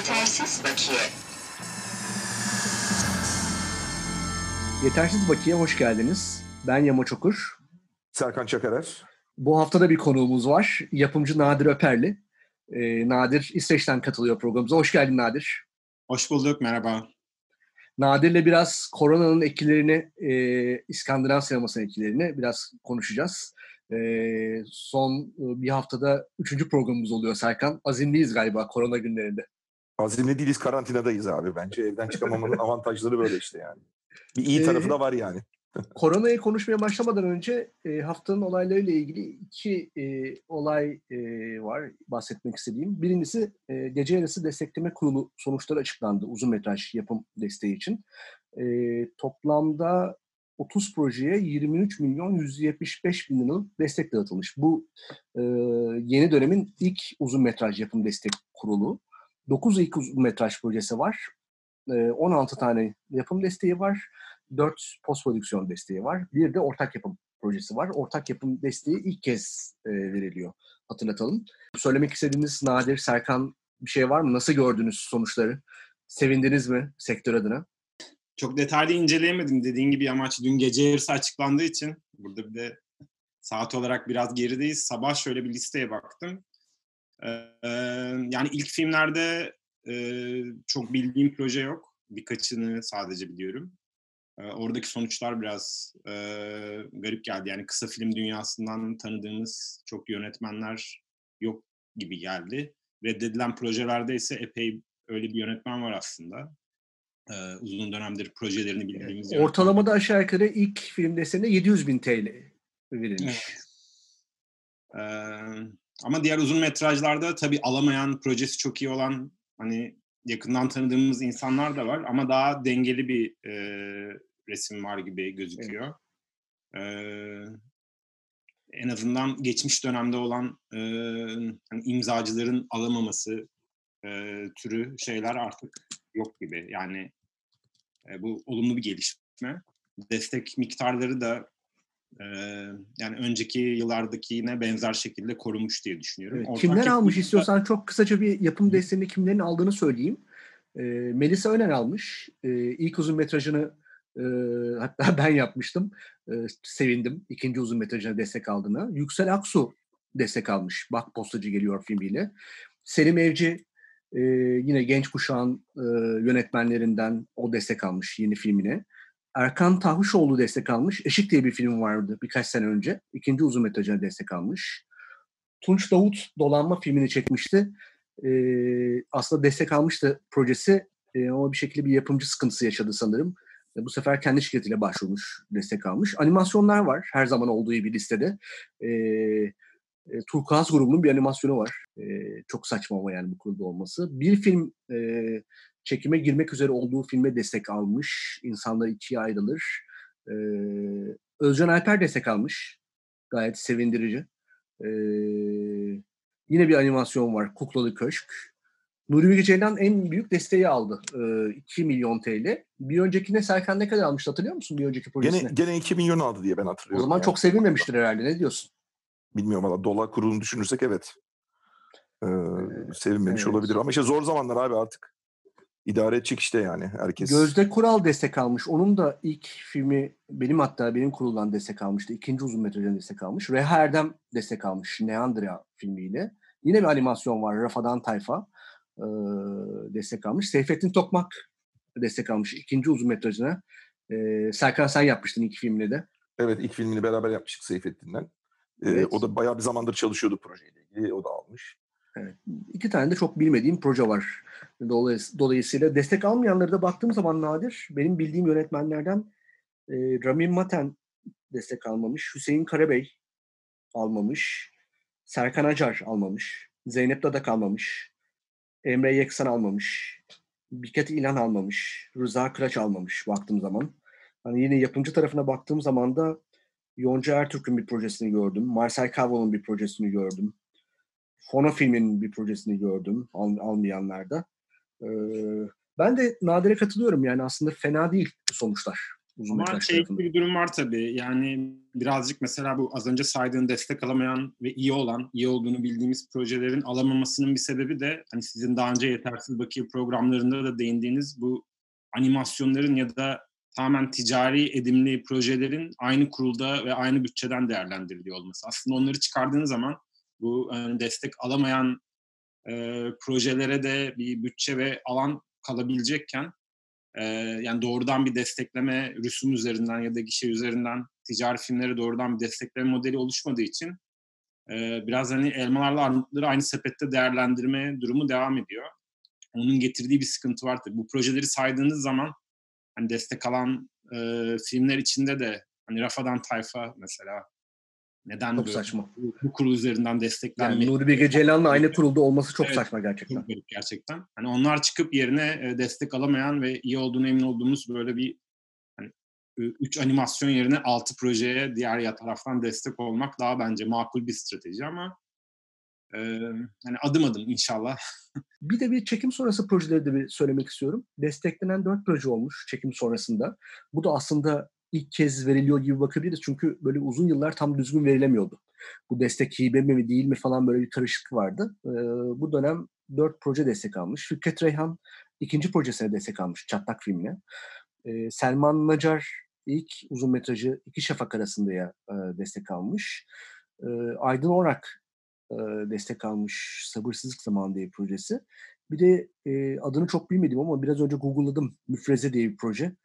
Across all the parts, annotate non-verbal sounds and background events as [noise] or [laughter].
Yetersiz bakiye. Yetersiz Bakiye hoş geldiniz. Ben Yama Çokur. Serkan Çakarer. Bu hafta da bir konuğumuz var. Yapımcı Nadir Öperli. Ee, Nadir İsveç'ten katılıyor programımıza. Hoş geldin Nadir. Hoş bulduk, merhaba. Nadir'le biraz koronanın etkilerini, e, İskandinav sinemasının etkilerini biraz konuşacağız. E, son bir haftada üçüncü programımız oluyor Serkan. Azimliyiz galiba korona günlerinde. Azimli değiliz, karantinadayız abi. Bence evden çıkamamanın [laughs] avantajları böyle işte yani. Bir iyi tarafı da var yani. Koronayı konuşmaya başlamadan önce e, haftanın olaylarıyla ilgili iki e, olay e, var bahsetmek istediğim. Birincisi e, Gece Yarısı Destekleme Kurulu sonuçları açıklandı uzun metraj yapım desteği için. E, toplamda 30 projeye 23 milyon 175 bin liralık destek dağıtılmış. Bu e, yeni dönemin ilk uzun metraj yapım destek kurulu. 9 ilk uzun metraj projesi var. E, 16 tane yapım desteği var. 4 post prodüksiyon desteği var. Bir de ortak yapım projesi var. Ortak yapım desteği ilk kez e, veriliyor. Hatırlatalım. Söylemek istediğiniz Nadir, Serkan bir şey var mı? Nasıl gördünüz sonuçları? Sevindiniz mi sektör adına? Çok detaylı inceleyemedim dediğin gibi amaç dün gece yarısı açıklandığı için burada bir de saat olarak biraz gerideyiz. Sabah şöyle bir listeye baktım. Ee, yani ilk filmlerde e, çok bildiğim proje yok. Birkaçını sadece biliyorum. Ee, oradaki sonuçlar biraz e, garip geldi. Yani kısa film dünyasından tanıdığımız çok yönetmenler yok gibi geldi. Reddedilen projelerde ise epey öyle bir yönetmen var aslında. Ee, uzun dönemdir projelerini bildiğimiz evet. Ortalamada aşağı yukarı ilk film deseninde 700 bin TL verilmiş. Evet. Ee, ama diğer uzun metrajlarda tabii alamayan, projesi çok iyi olan hani yakından tanıdığımız insanlar da var ama daha dengeli bir e, resim var gibi gözüküyor. Evet. Ee, en azından geçmiş dönemde olan e, hani imzacıların alamaması e, türü şeyler artık yok gibi. Yani e, bu olumlu bir gelişme. Destek miktarları da e, yani önceki yıllardaki yine benzer şekilde korunmuş diye düşünüyorum. Evet, kimler almış da... istiyorsan çok kısaca bir yapım desteğini kimlerin aldığını söyleyeyim. E, Melisa Önen almış. E, ilk uzun metrajını e, [laughs] hatta ben yapmıştım. E, sevindim ikinci uzun metrajına destek aldığına. Yüksel Aksu destek almış. Bak Postacı Geliyor filmiyle. Selim Evci e, yine genç kuşağın e, yönetmenlerinden o destek almış yeni filmine. Erkan Tahuşoğlu destek almış. Eşik diye bir film vardı birkaç sene önce. İkinci uzun metrajına destek almış. Tunç Davut Dolanma filmini çekmişti. E, aslında destek almıştı projesi e, ama bir şekilde bir yapımcı sıkıntısı yaşadı sanırım. E, bu sefer kendi şirketiyle başvurmuş, destek almış. Animasyonlar var her zaman olduğu bir listede. E, e, Turkuaz grubunun bir animasyonu var. E, çok saçma ama yani bu kurulda olması. Bir film e, çekime girmek üzere olduğu filme destek almış. İnsanlar ikiye ayrılır. E, Özcan Alper destek almış. Gayet sevindirici. E, yine bir animasyon var. Kuklalı Köşk. Nuri Bilge Ceylan en büyük desteği aldı. E, 2 milyon TL. Bir öncekine Serkan ne kadar almıştı hatırlıyor musun bir önceki projesine? Gene, gene 2 milyon aldı diye ben hatırlıyorum. O zaman yani. çok sevilmemiştir herhalde. Ne diyorsun? Bilmiyorum valla dolar kurulunu düşünürsek evet. Ee, sevinmemiş evet. olabilir. Ama işte zor zamanlar abi artık. İdare edecek işte yani herkes. Gözde Kural destek almış. Onun da ilk filmi benim hatta benim kuruldan destek almıştı. İkinci uzun metrajdan destek almış. Reha Erdem destek almış Neandria filmiyle. Yine bir animasyon var. Rafadan Tayfa e, destek almış. Seyfettin Tokmak destek almış ikinci uzun metrajına. E, Serkan sen yapmıştın ilk filmini de. Evet ilk filmini beraber yapmıştık Seyfettin'den. Evet. o da bayağı bir zamandır çalışıyordu projeyle ilgili. O da almış. Evet. İki tane de çok bilmediğim proje var. Dolayısıyla destek almayanları da baktığım zaman nadir. Benim bildiğim yönetmenlerden e, Ramin Maten destek almamış. Hüseyin Karabey almamış. Serkan Acar almamış. Zeynep Dadak almamış. Emre Yeksan almamış. Biket İlhan almamış. Rıza Kıraç almamış baktığım zaman. Hani yine yapımcı tarafına baktığım zaman da Yonca Ertürk'ün bir projesini gördüm. Marcel Cavo'nun bir projesini gördüm. Fono filminin bir projesini gördüm al, almayanlarda. Ee, ben de Nadir'e katılıyorum yani aslında fena değil sonuçlar. uzun Ama şey tarafında. bir durum var tabii. Yani birazcık mesela bu az önce saydığın destek alamayan ve iyi olan, iyi olduğunu bildiğimiz projelerin alamamasının bir sebebi de hani sizin daha önce yetersiz bakiye programlarında da değindiğiniz bu animasyonların ya da tamamen ticari edimli projelerin aynı kurulda ve aynı bütçeden değerlendiriliyor olması. Aslında onları çıkardığınız zaman bu hani destek alamayan e, projelere de bir bütçe ve alan kalabilecekken e, yani doğrudan bir destekleme rüsum üzerinden ya da gişe üzerinden ticari filmlere doğrudan bir destekleme modeli oluşmadığı için e, biraz hani elmalarla armutları aynı sepette değerlendirme durumu devam ediyor. Onun getirdiği bir sıkıntı var. Bu projeleri saydığınız zaman hani destek alan e, filmler içinde de hani Rafadan Tayfa mesela neden Çok böyle saçma. bu, bu kurul üzerinden desteklenmedi? Yani Nuri Bilge Ceylan'la aynı kurulda olması çok Evet. saçma gerçekten. Çok gerçekten. Hani onlar çıkıp yerine e, destek alamayan ve iyi olduğunu emin olduğumuz böyle bir hani 3 animasyon yerine 6 projeye diğer ya taraftan destek olmak daha bence makul bir strateji ama e, hani adım adım inşallah. [laughs] Bir de bir çekim sonrası projeleri de bir söylemek istiyorum. Desteklenen dört proje olmuş çekim sonrasında. Bu da aslında ilk kez veriliyor gibi bakabiliriz. Çünkü böyle uzun yıllar tam düzgün verilemiyordu. Bu destek hibe mi değil mi falan böyle bir karışıklık vardı. Ee, bu dönem dört proje destek almış. Fikret Reyhan ikinci projesine destek almış Çatlak filmine. Ee, Selman Nacar ilk uzun metrajı İki Şafak arasında e, destek almış. Ee, Aydın Orak e, destek almış Sabırsızlık Zamanı diye projesi. Bir de e, adını çok bilmedim ama biraz önce Google'ladım. Müfreze diye bir proje.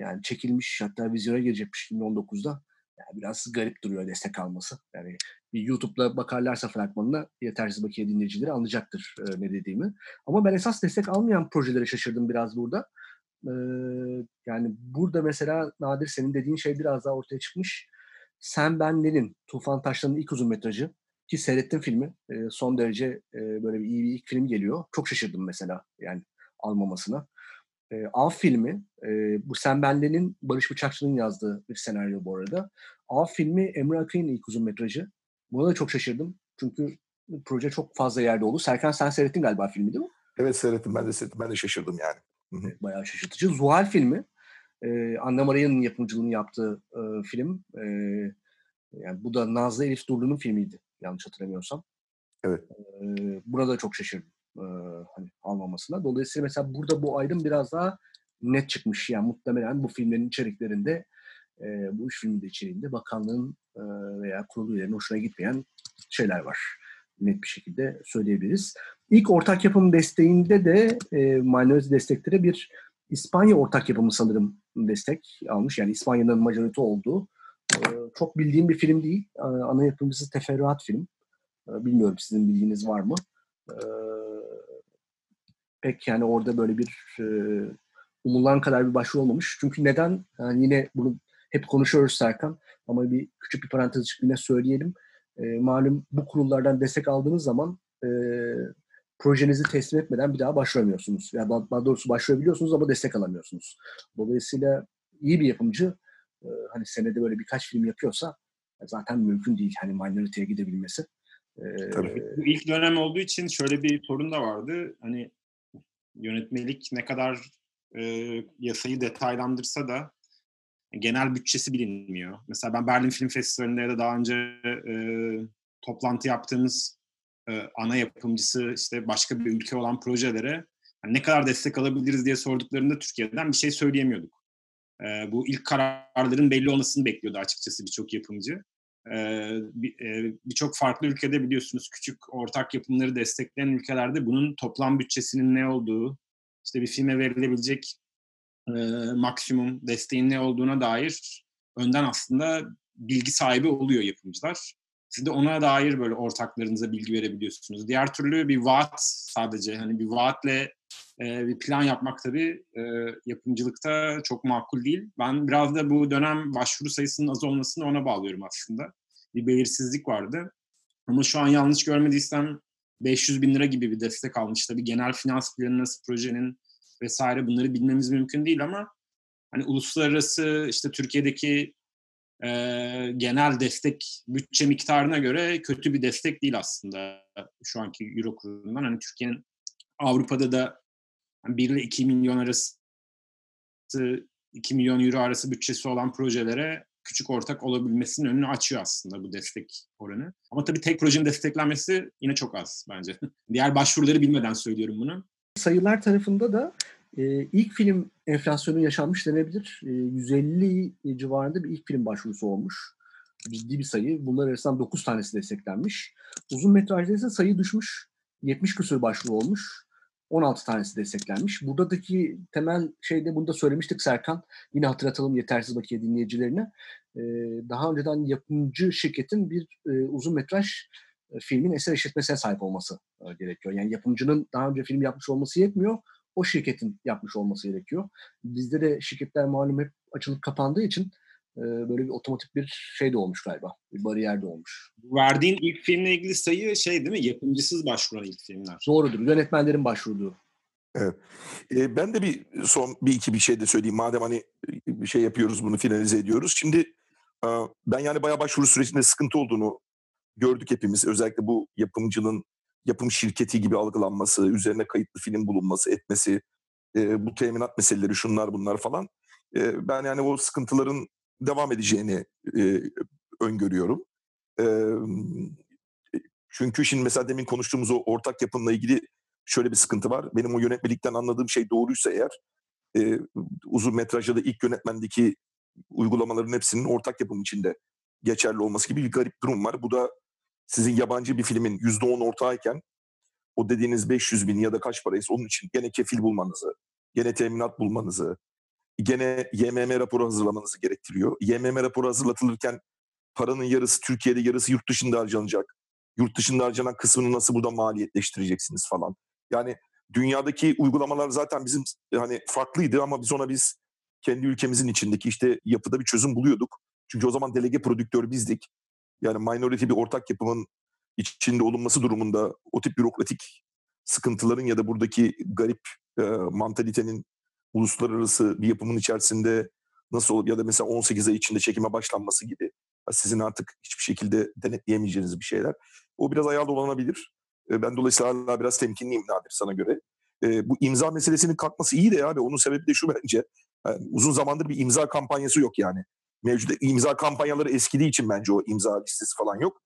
Yani çekilmiş hatta vizyona girecekmiş 2019'da. Yani biraz garip duruyor destek alması. Yani bir YouTube'da bakarlarsa fragmanına yetersiz bakiye dinleyicileri anlayacaktır e, ne dediğimi. Ama ben esas destek almayan projelere şaşırdım biraz burada. E, yani burada mesela Nadir senin dediğin şey biraz daha ortaya çıkmış. Sen Benler'in Tufan Taşlan'ın ilk uzun metrajı ki seyrettim filmi. E, son derece e, böyle bir iyi bir ilk film geliyor. Çok şaşırdım mesela yani almamasına. E, Av filmi, e, bu Sen Benli'nin Barış Bıçakçı'nın yazdığı bir senaryo bu arada. Av filmi Emre Akay'ın ilk uzun metrajı. Buna da çok şaşırdım. Çünkü proje çok fazla yerde oldu. Serkan sen seyrettin galiba filmi değil mi? Evet seyrettim ben de seyrettim. Ben de şaşırdım yani. Hı hı. Evet, bayağı şaşırtıcı. Zuhal filmi. E, Anna Maria'nın yapımcılığını yaptığı e, film. E, yani bu da Nazlı Elif Durlu'nun filmiydi yanlış hatırlamıyorsam. Evet. E, burada çok şaşırdım e, hani almamasına. Dolayısıyla mesela burada bu ayrım biraz daha net çıkmış. Yani muhtemelen bu filmlerin içeriklerinde e, bu üç filmin de içeriğinde bakanlığın e, veya kurulu üyelerinin hoşuna gitmeyen şeyler var. Net bir şekilde söyleyebiliriz. İlk ortak yapım desteğinde de e, minority desteklere bir İspanya ortak yapımı sanırım destek almış. Yani İspanya'nın majorite olduğu. E, çok bildiğim bir film değil. E, ana yapımcısı Teferruat film. E, bilmiyorum sizin bildiğiniz var mı? E, pek yani orada böyle bir e, umulan kadar bir başvuru olmamış. Çünkü neden? Yani yine bunu hep konuşuyoruz Serkan. Ama bir küçük bir parantez açıp yine söyleyelim. E, malum bu kurullardan destek aldığınız zaman e, projenizi teslim etmeden bir daha başvuramıyorsunuz. Ya yani daha doğrusu başvurabiliyorsunuz ama destek alamıyorsunuz. Dolayısıyla iyi bir yapımcı e, hani senede böyle birkaç film yapıyorsa zaten mümkün değil hani minority'ye gidebilmesi. E, Tabii. Bu ilk dönem olduğu için şöyle bir sorun da vardı. Hani yönetmelik ne kadar e, yasayı detaylandırsa da genel bütçesi bilinmiyor. Mesela ben Berlin Film Festivali'nde da daha önce e, toplantı yaptığımız e, ana yapımcısı işte başka bir ülke olan projelere yani ne kadar destek alabiliriz diye sorduklarında Türkiye'den bir şey söyleyemiyorduk. E, bu ilk kararların belli olmasını bekliyordu açıkçası birçok yapımcı. Birçok bir farklı ülkede biliyorsunuz küçük ortak yapımları destekleyen ülkelerde bunun toplam bütçesinin ne olduğu, işte bir filme verilebilecek maksimum desteğin ne olduğuna dair önden aslında bilgi sahibi oluyor yapımcılar. Siz de ona dair böyle ortaklarınıza bilgi verebiliyorsunuz. Diğer türlü bir vaat sadece hani bir vaatle e, bir plan yapmak tabii e, yapımcılıkta çok makul değil. Ben biraz da bu dönem başvuru sayısının az olmasını ona bağlıyorum aslında. Bir belirsizlik vardı. Ama şu an yanlış görmediysem 500 bin lira gibi bir destek almış. Tabii genel finans planı nasıl projenin vesaire bunları bilmemiz mümkün değil ama hani uluslararası işte Türkiye'deki e, genel destek bütçe miktarına göre kötü bir destek değil aslında şu anki euro kurundan. Hani Türkiye'nin Avrupa'da da 1 ile 2 milyon arası 2 milyon euro arası bütçesi olan projelere küçük ortak olabilmesinin önünü açıyor aslında bu destek oranı. Ama tabii tek projenin desteklenmesi yine çok az bence. [laughs] Diğer başvuruları bilmeden söylüyorum bunu. Sayılar tarafında da e, ilk film enflasyonu yaşanmış denebilir. E, 150 civarında bir ilk film başvurusu olmuş. Ciddi bir sayı. Bunlar arasından 9 tanesi desteklenmiş. Uzun metrajda ise sayı düşmüş. 70 küsur başvuru olmuş. 16 tanesi desteklenmiş. Buradaki temel şeyde bunu da söylemiştik Serkan. Yine hatırlatalım yetersiz bakiye dinleyicilerine. Ee, daha önceden yapımcı şirketin bir e, uzun metraj e, filmin eser işletmesine sahip olması e, gerekiyor. Yani yapımcının daha önce film yapmış olması yetmiyor. O şirketin yapmış olması gerekiyor. Bizde de şirketler malum hep açılıp kapandığı için böyle bir otomatik bir şey de olmuş galiba. Bir bariyer de olmuş. Verdiğin ilk filmle ilgili sayı şey değil mi? Yapımcısız başvuran ilk filmler. Doğrudur. Yönetmenlerin başvurduğu. Evet. Ben de bir son bir iki bir şey de söyleyeyim. Madem hani bir şey yapıyoruz bunu finalize ediyoruz. Şimdi ben yani bayağı başvuru sürecinde sıkıntı olduğunu gördük hepimiz. Özellikle bu yapımcının yapım şirketi gibi algılanması, üzerine kayıtlı film bulunması, etmesi, bu teminat meseleleri şunlar bunlar falan. Ben yani o sıkıntıların devam edeceğini e, öngörüyorum. E, çünkü şimdi mesela demin konuştuğumuz o ortak yapımla ilgili şöyle bir sıkıntı var. Benim o yönetmelikten anladığım şey doğruysa eğer e, uzun metrajda da ilk yönetmendeki uygulamaların hepsinin ortak yapım içinde geçerli olması gibi bir garip durum var. Bu da sizin yabancı bir filmin %10 ortağıyken o dediğiniz 500 bin ya da kaç paraysa onun için gene kefil bulmanızı, gene teminat bulmanızı, gene YMM raporu hazırlamanızı gerektiriyor. YMM raporu hazırlatılırken paranın yarısı Türkiye'de yarısı yurt dışında harcanacak. Yurt dışında harcanan kısmını nasıl burada maliyetleştireceksiniz falan. Yani dünyadaki uygulamalar zaten bizim hani farklıydı ama biz ona biz kendi ülkemizin içindeki işte yapıda bir çözüm buluyorduk. Çünkü o zaman delege prodüktör bizdik. Yani minority bir ortak yapımın içinde olunması durumunda o tip bürokratik sıkıntıların ya da buradaki garip e, mantalitenin uluslararası bir yapımın içerisinde nasıl olup ya da mesela 18 ay içinde çekime başlanması gibi sizin artık hiçbir şekilde denetleyemeyeceğiniz bir şeyler. O biraz ayağa dolanabilir. Ben dolayısıyla hala biraz temkinliyim Nadir sana göre. Bu imza meselesinin kalkması iyi de abi. Onun sebebi de şu bence. Uzun zamandır bir imza kampanyası yok yani. Mevcut imza kampanyaları eskidiği için bence o imza listesi falan yok.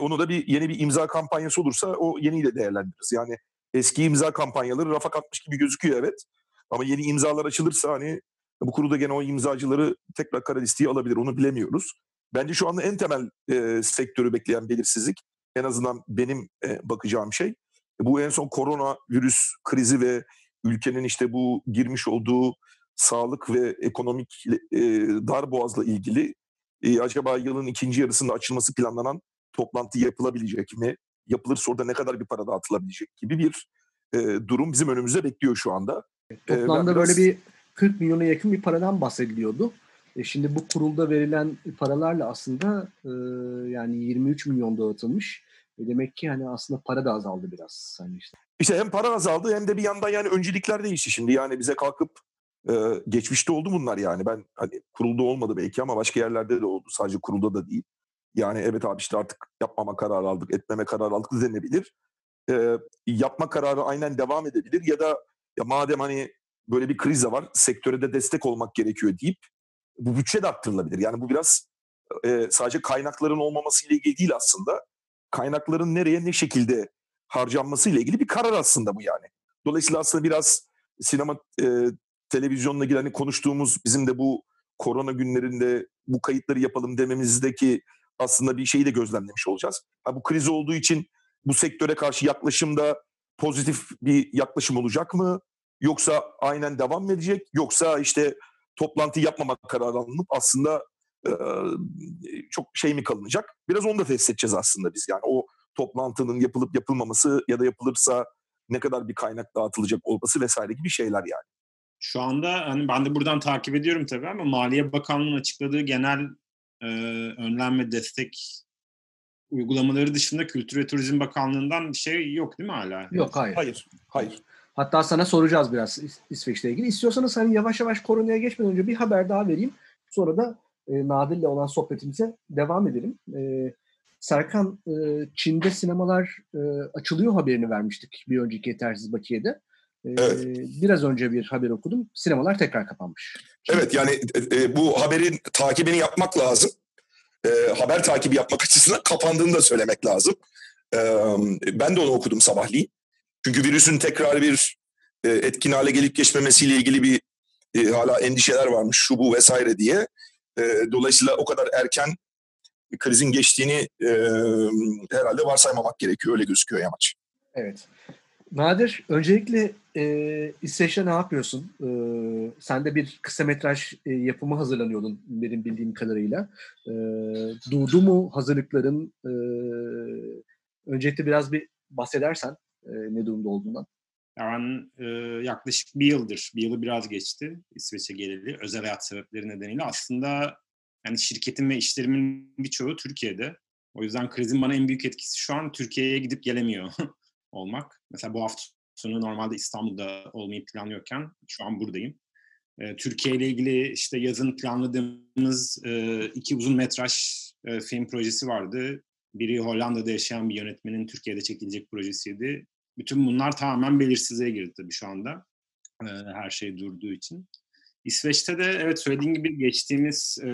Onu da bir yeni bir imza kampanyası olursa o yeniyle değerlendiririz. Yani eski imza kampanyaları rafa kalkmış gibi gözüküyor evet. Ama yeni imzalar açılırsa hani bu kurulda gene o imzacıları tekrar kara listeye alabilir. Onu bilemiyoruz. Bence şu anda en temel e, sektörü bekleyen belirsizlik en azından benim e, bakacağım şey bu en son korona virüs krizi ve ülkenin işte bu girmiş olduğu sağlık ve ekonomik e, dar boğazla ilgili e, acaba yılın ikinci yarısında açılması planlanan toplantı yapılabilecek mi? Yapılırsa orada ne kadar bir para dağıtılabilecek gibi bir e, durum bizim önümüzde bekliyor şu anda. Toplamda ee, biraz... böyle bir 40 milyona yakın bir paradan bahsediliyordu. E şimdi bu kurulda verilen paralarla aslında e, yani 23 milyon dağıtılmış. E demek ki hani aslında para da azaldı biraz. Hani işte. işte hem para azaldı hem de bir yandan yani öncelikler değişti şimdi. Yani bize kalkıp e, geçmişte oldu bunlar yani. Ben hani kurulda olmadı belki ama başka yerlerde de oldu. Sadece kurulda da değil. Yani evet abi işte artık yapmama kararı aldık, etmeme kararı aldık denebilir. E, yapma kararı aynen devam edebilir ya da ya madem hani böyle bir kriz de var, sektöre de destek olmak gerekiyor deyip bu bütçe de arttırılabilir. Yani bu biraz e, sadece kaynakların olmaması ile ilgili değil aslında. Kaynakların nereye ne şekilde harcanması ile ilgili bir karar aslında bu yani. Dolayısıyla aslında biraz sinema e, televizyonla ilgili hani konuştuğumuz bizim de bu korona günlerinde bu kayıtları yapalım dememizdeki aslında bir şeyi de gözlemlemiş olacağız. Ha, bu kriz olduğu için bu sektöre karşı yaklaşımda pozitif bir yaklaşım olacak mı? Yoksa aynen devam mı edecek? Yoksa işte toplantı yapmamak kararı alınıp aslında e, çok şey mi kalınacak? Biraz onu da test edeceğiz aslında biz. Yani o toplantının yapılıp yapılmaması ya da yapılırsa ne kadar bir kaynak dağıtılacak olması vesaire gibi şeyler yani. Şu anda hani ben de buradan takip ediyorum tabii ama Maliye Bakanlığı'nın açıkladığı genel e, önlem ve destek uygulamaları dışında Kültür ve Turizm Bakanlığı'ndan bir şey yok değil mi hala? Yok hayır. Hayır. Hayır. Hatta sana soracağız biraz İsveç'le ilgili. İstiyorsanız hani yavaş yavaş koronaya geçmeden önce bir haber daha vereyim. Sonra da e, Nadir'le olan sohbetimize devam edelim. E, Serkan, e, Çin'de sinemalar e, açılıyor haberini vermiştik bir önceki Yetersiz Bakiye'de. Evet. Biraz önce bir haber okudum. Sinemalar tekrar kapanmış. Evet yani e, bu haberin takibini yapmak lazım. E, haber takibi yapmak açısından kapandığını da söylemek lazım. E, ben de onu okudum sabahleyin. Çünkü virüsün tekrar bir e, etkin hale gelip geçmemesiyle ilgili bir e, hala endişeler varmış şu bu vesaire diye. E, dolayısıyla o kadar erken krizin geçtiğini e, herhalde varsaymamak gerekiyor. Öyle gözüküyor Yamaç. Evet. Nadir, öncelikle e, İsveç'te ne yapıyorsun? E, sen de bir kısa metraj e, yapımı hazırlanıyordun benim bildiğim kadarıyla. E, durdu mu hazırlıkların? E, öncelikle biraz bir bahsedersen e, ne durumda olduğundan. Ben e, yaklaşık bir yıldır, bir yılı biraz geçti İsveç'e geleli özel hayat sebepleri nedeniyle. Aslında yani şirketin ve işlerimin birçoğu Türkiye'de. O yüzden krizin bana en büyük etkisi şu an Türkiye'ye gidip gelemiyor [laughs] olmak. Mesela bu hafta sonu normalde İstanbul'da olmayı planlıyorken şu an buradayım. E, Türkiye ile ilgili işte yazın planladığımız e, iki uzun metraj e, film projesi vardı. Biri Hollanda'da yaşayan bir yönetmenin Türkiye'de çekilecek projesiydi. Bütün bunlar tamamen belirsizliğe girdi tabii şu anda. E, her şey durduğu için. İsveç'te de evet söylediğim gibi geçtiğimiz e,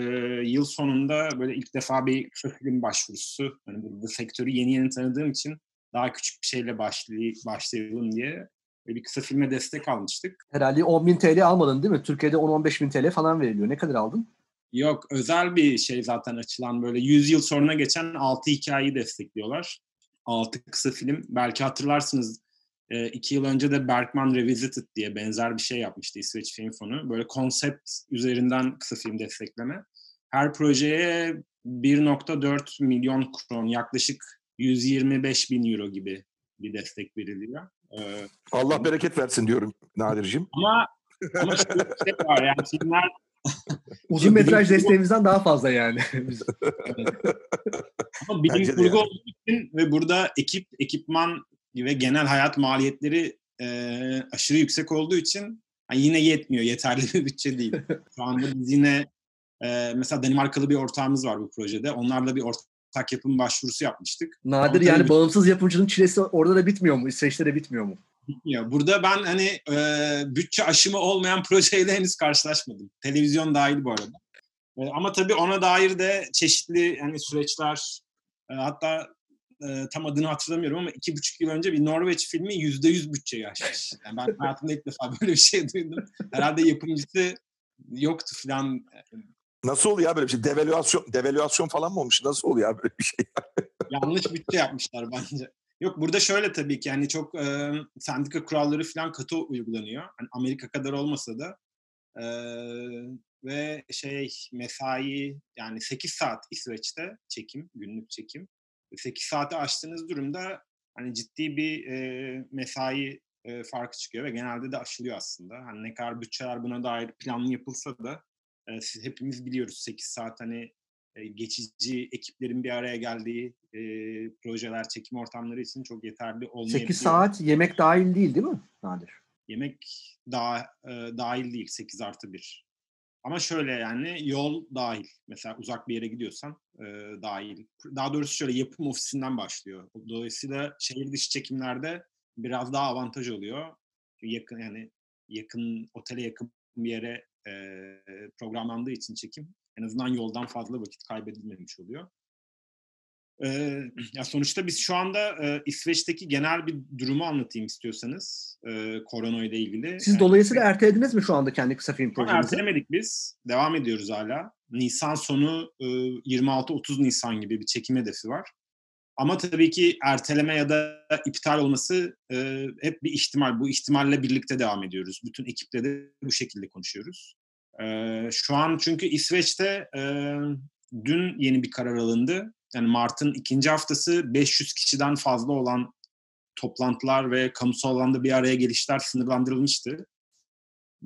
yıl sonunda böyle ilk defa bir kısa film başvurusu. Yani bu, bu sektörü yeni yeni tanıdığım için daha küçük bir şeyle başlay başlayalım diye bir kısa filme destek almıştık. Herhalde 10 bin TL almadın değil mi? Türkiye'de 10-15 bin TL falan veriliyor. Ne kadar aldın? Yok özel bir şey zaten açılan böyle 100 yıl sonra geçen 6 hikayeyi destekliyorlar. 6 kısa film. Belki hatırlarsınız e, iki yıl önce de Bergman Revisited diye benzer bir şey yapmıştı İsveç Film Fonu. Böyle konsept üzerinden kısa film destekleme. Her projeye 1.4 milyon kron yaklaşık 125 bin euro gibi bir destek veriliyor. Ee, Allah bereket versin diyorum Nadir'cim. Ama ama şöyle bir şey var yani filmler Uzun metraj desteğimizden daha fazla yani. [laughs] Ama bilim kurgu yani. olduğu için ve burada ekip, ekipman ve genel hayat maliyetleri e, aşırı yüksek olduğu için yani yine yetmiyor. Yeterli bir bütçe değil. [laughs] Şu anda biz yine e, mesela Danimarkalı bir ortağımız var bu projede. Onlarla bir ortak yapım başvurusu yapmıştık. Nadir yani bağımsız yapımcının çilesi orada da bitmiyor mu? İsveç'te de bitmiyor mu? Bitmiyor. Burada ben hani e, bütçe aşımı olmayan [laughs] projeyle henüz karşılaşmadım. Televizyon dahil bu arada. E, ama tabii ona dair de çeşitli hani süreçler e, hatta e, tam adını hatırlamıyorum ama iki buçuk yıl önce bir Norveç filmi yüzde yüz bütçe açmış. Yani ben hayatımda ilk defa [laughs] böyle bir şey duydum. Herhalde yapımcısı yoktu falan. Nasıl oluyor ya böyle bir şey? Devalüasyon, devalüasyon falan mı olmuş? Nasıl oluyor ya böyle bir şey? [laughs] Yanlış bütçe yapmışlar bence. Yok burada şöyle tabii ki yani çok e, sendika kuralları falan katı uygulanıyor. Hani Amerika kadar olmasa da e, ve şey mesai yani 8 saat İsveç'te çekim, günlük çekim. 8 saati aştığınız durumda hani ciddi bir e, mesai e, farkı çıkıyor ve genelde de aşılıyor aslında. Hani ne kadar bütçeler buna dair planlı yapılsa da e, hepimiz biliyoruz 8 saat hani e, geçici ekiplerin bir araya geldiği e, projeler, çekim ortamları için çok yeterli olmayabiliyor. 8 saat yemek dahil değil değil mi Nadir? Yemek daha e, dahil değil 8 artı 1. Ama şöyle yani yol dahil. Mesela uzak bir yere gidiyorsan e, dahil. Daha doğrusu şöyle yapım ofisinden başlıyor. Dolayısıyla şehir dışı çekimlerde biraz daha avantaj oluyor. Yakın yani yakın otele yakın bir yere e, programlandığı için çekim en azından yoldan fazla vakit kaybedilmemiş oluyor. Ee, ya sonuçta biz şu anda e, İsveç'teki genel bir durumu anlatayım istiyorsanız e, korona ile ilgili. Siz yani, dolayısıyla ertelediniz mi şu anda kendi kısa film projenizi? Ertelemedik biz. Devam ediyoruz hala. Nisan sonu e, 26-30 Nisan gibi bir çekim hedefi var. Ama tabii ki erteleme ya da iptal olması e, hep bir ihtimal. Bu ihtimalle birlikte devam ediyoruz. Bütün ekiple de bu şekilde konuşuyoruz. E, şu an çünkü İsveç'te e, dün yeni bir karar alındı. Yani Mart'ın ikinci haftası 500 kişiden fazla olan toplantılar ve kamusal alanda bir araya gelişler sınırlandırılmıştı.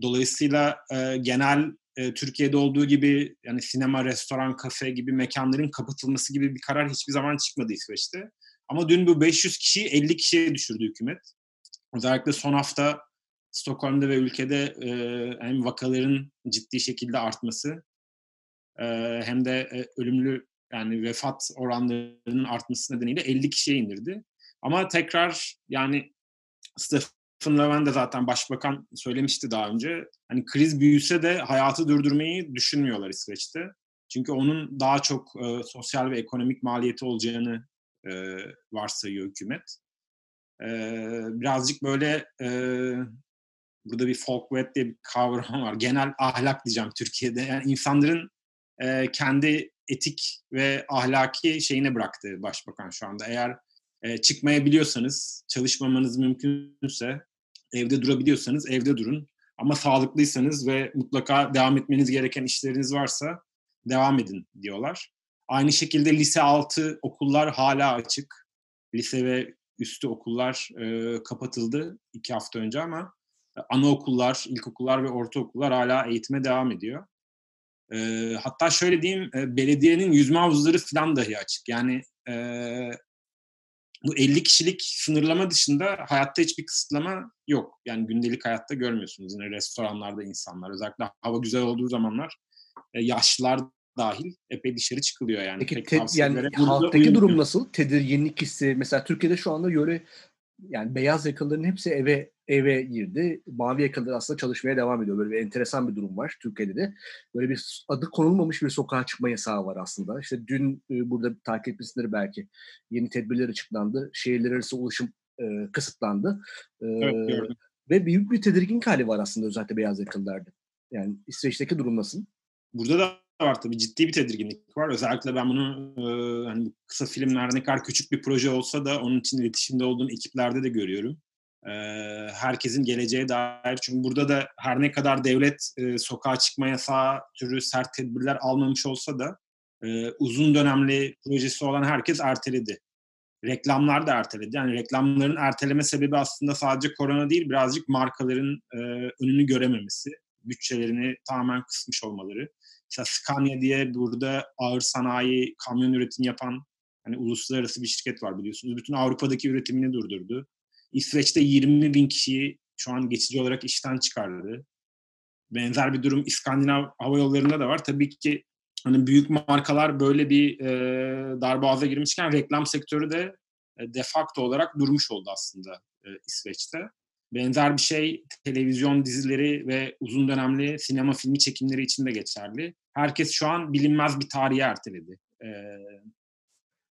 Dolayısıyla e, genel e, Türkiye'de olduğu gibi yani sinema, restoran, kafe gibi mekanların kapatılması gibi bir karar hiçbir zaman çıkmadı İsveç'te. Ama dün bu 500 kişiyi 50 kişiye düşürdü hükümet. Özellikle son hafta Stockholm'da ve ülkede e, hem vakaların ciddi şekilde artması e, hem de e, ölümlü yani vefat oranlarının artması nedeniyle 50 kişiye indirdi. Ama tekrar yani Stefan Levin de zaten başbakan söylemişti daha önce. Hani kriz büyüse de hayatı durdurmayı düşünmüyorlar İsveç'te. Çünkü onun daha çok e, sosyal ve ekonomik maliyeti olacağını e, varsayıyor hükümet. E, birazcık böyle e, burada bir folkvet diye bir kavram var. Genel ahlak diyeceğim Türkiye'de. Yani insanların e, kendi etik ve ahlaki şeyine bıraktı başbakan şu anda. Eğer e, çıkmayabiliyorsanız, çalışmamanız mümkünse, evde durabiliyorsanız evde durun. Ama sağlıklıysanız ve mutlaka devam etmeniz gereken işleriniz varsa devam edin diyorlar. Aynı şekilde lise altı okullar hala açık. Lise ve üstü okullar e, kapatıldı iki hafta önce ama anaokullar, ilkokullar ve ortaokullar hala eğitime devam ediyor. E, hatta şöyle diyeyim, e, belediyenin yüzme havuzları falan dahi açık. Yani e, bu 50 kişilik sınırlama dışında hayatta hiçbir kısıtlama yok. Yani gündelik hayatta görmüyorsunuz yine restoranlarda insanlar. Özellikle hava güzel olduğu zamanlar e, yaşlılar dahil epey dışarı çıkılıyor yani. Peki Pek te, yani halktaki durum nasıl? Tedirginlik hissi. Mesela Türkiye'de şu anda böyle yani beyaz yakalıların hepsi eve eve girdi. Mavi yakalılar aslında çalışmaya devam ediyor. Böyle bir enteresan bir durum var Türkiye'de de. Böyle bir adı konulmamış bir sokağa çıkma yasağı var aslında. İşte dün e, burada takip etmişsindir belki. Yeni tedbirler açıklandı. Şehirler arası ulaşım e, kısıtlandı. E, Evet, gördüm. ve büyük bir tedirgin hali var aslında özellikle beyaz yakalılarda. Yani İsveç'teki durum nasıl? Burada da var tabii ciddi bir tedirginlik var. Özellikle ben bunu e, hani kısa filmler ne kadar küçük bir proje olsa da onun için iletişimde olduğum ekiplerde de görüyorum. E, herkesin geleceğe dair çünkü burada da her ne kadar devlet e, sokağa çıkma yasağı türü sert tedbirler almamış olsa da e, uzun dönemli projesi olan herkes erteledi. Reklamlar da erteledi. Yani reklamların erteleme sebebi aslında sadece korona değil birazcık markaların e, önünü görememesi, bütçelerini tamamen kısmış olmaları. Mesela Scania diye burada ağır sanayi, kamyon üretimi yapan hani uluslararası bir şirket var biliyorsunuz. Bütün Avrupa'daki üretimini durdurdu. İsveç'te 20 bin kişiyi şu an geçici olarak işten çıkardı. Benzer bir durum İskandinav hava yollarında da var. Tabii ki hani büyük markalar böyle bir e, darboğaza girmişken reklam sektörü de e, de facto olarak durmuş oldu aslında e, İsveç'te. Benzer bir şey televizyon dizileri ve uzun dönemli sinema filmi çekimleri için de geçerli. Herkes şu an bilinmez bir tarihe erteledi. Ee,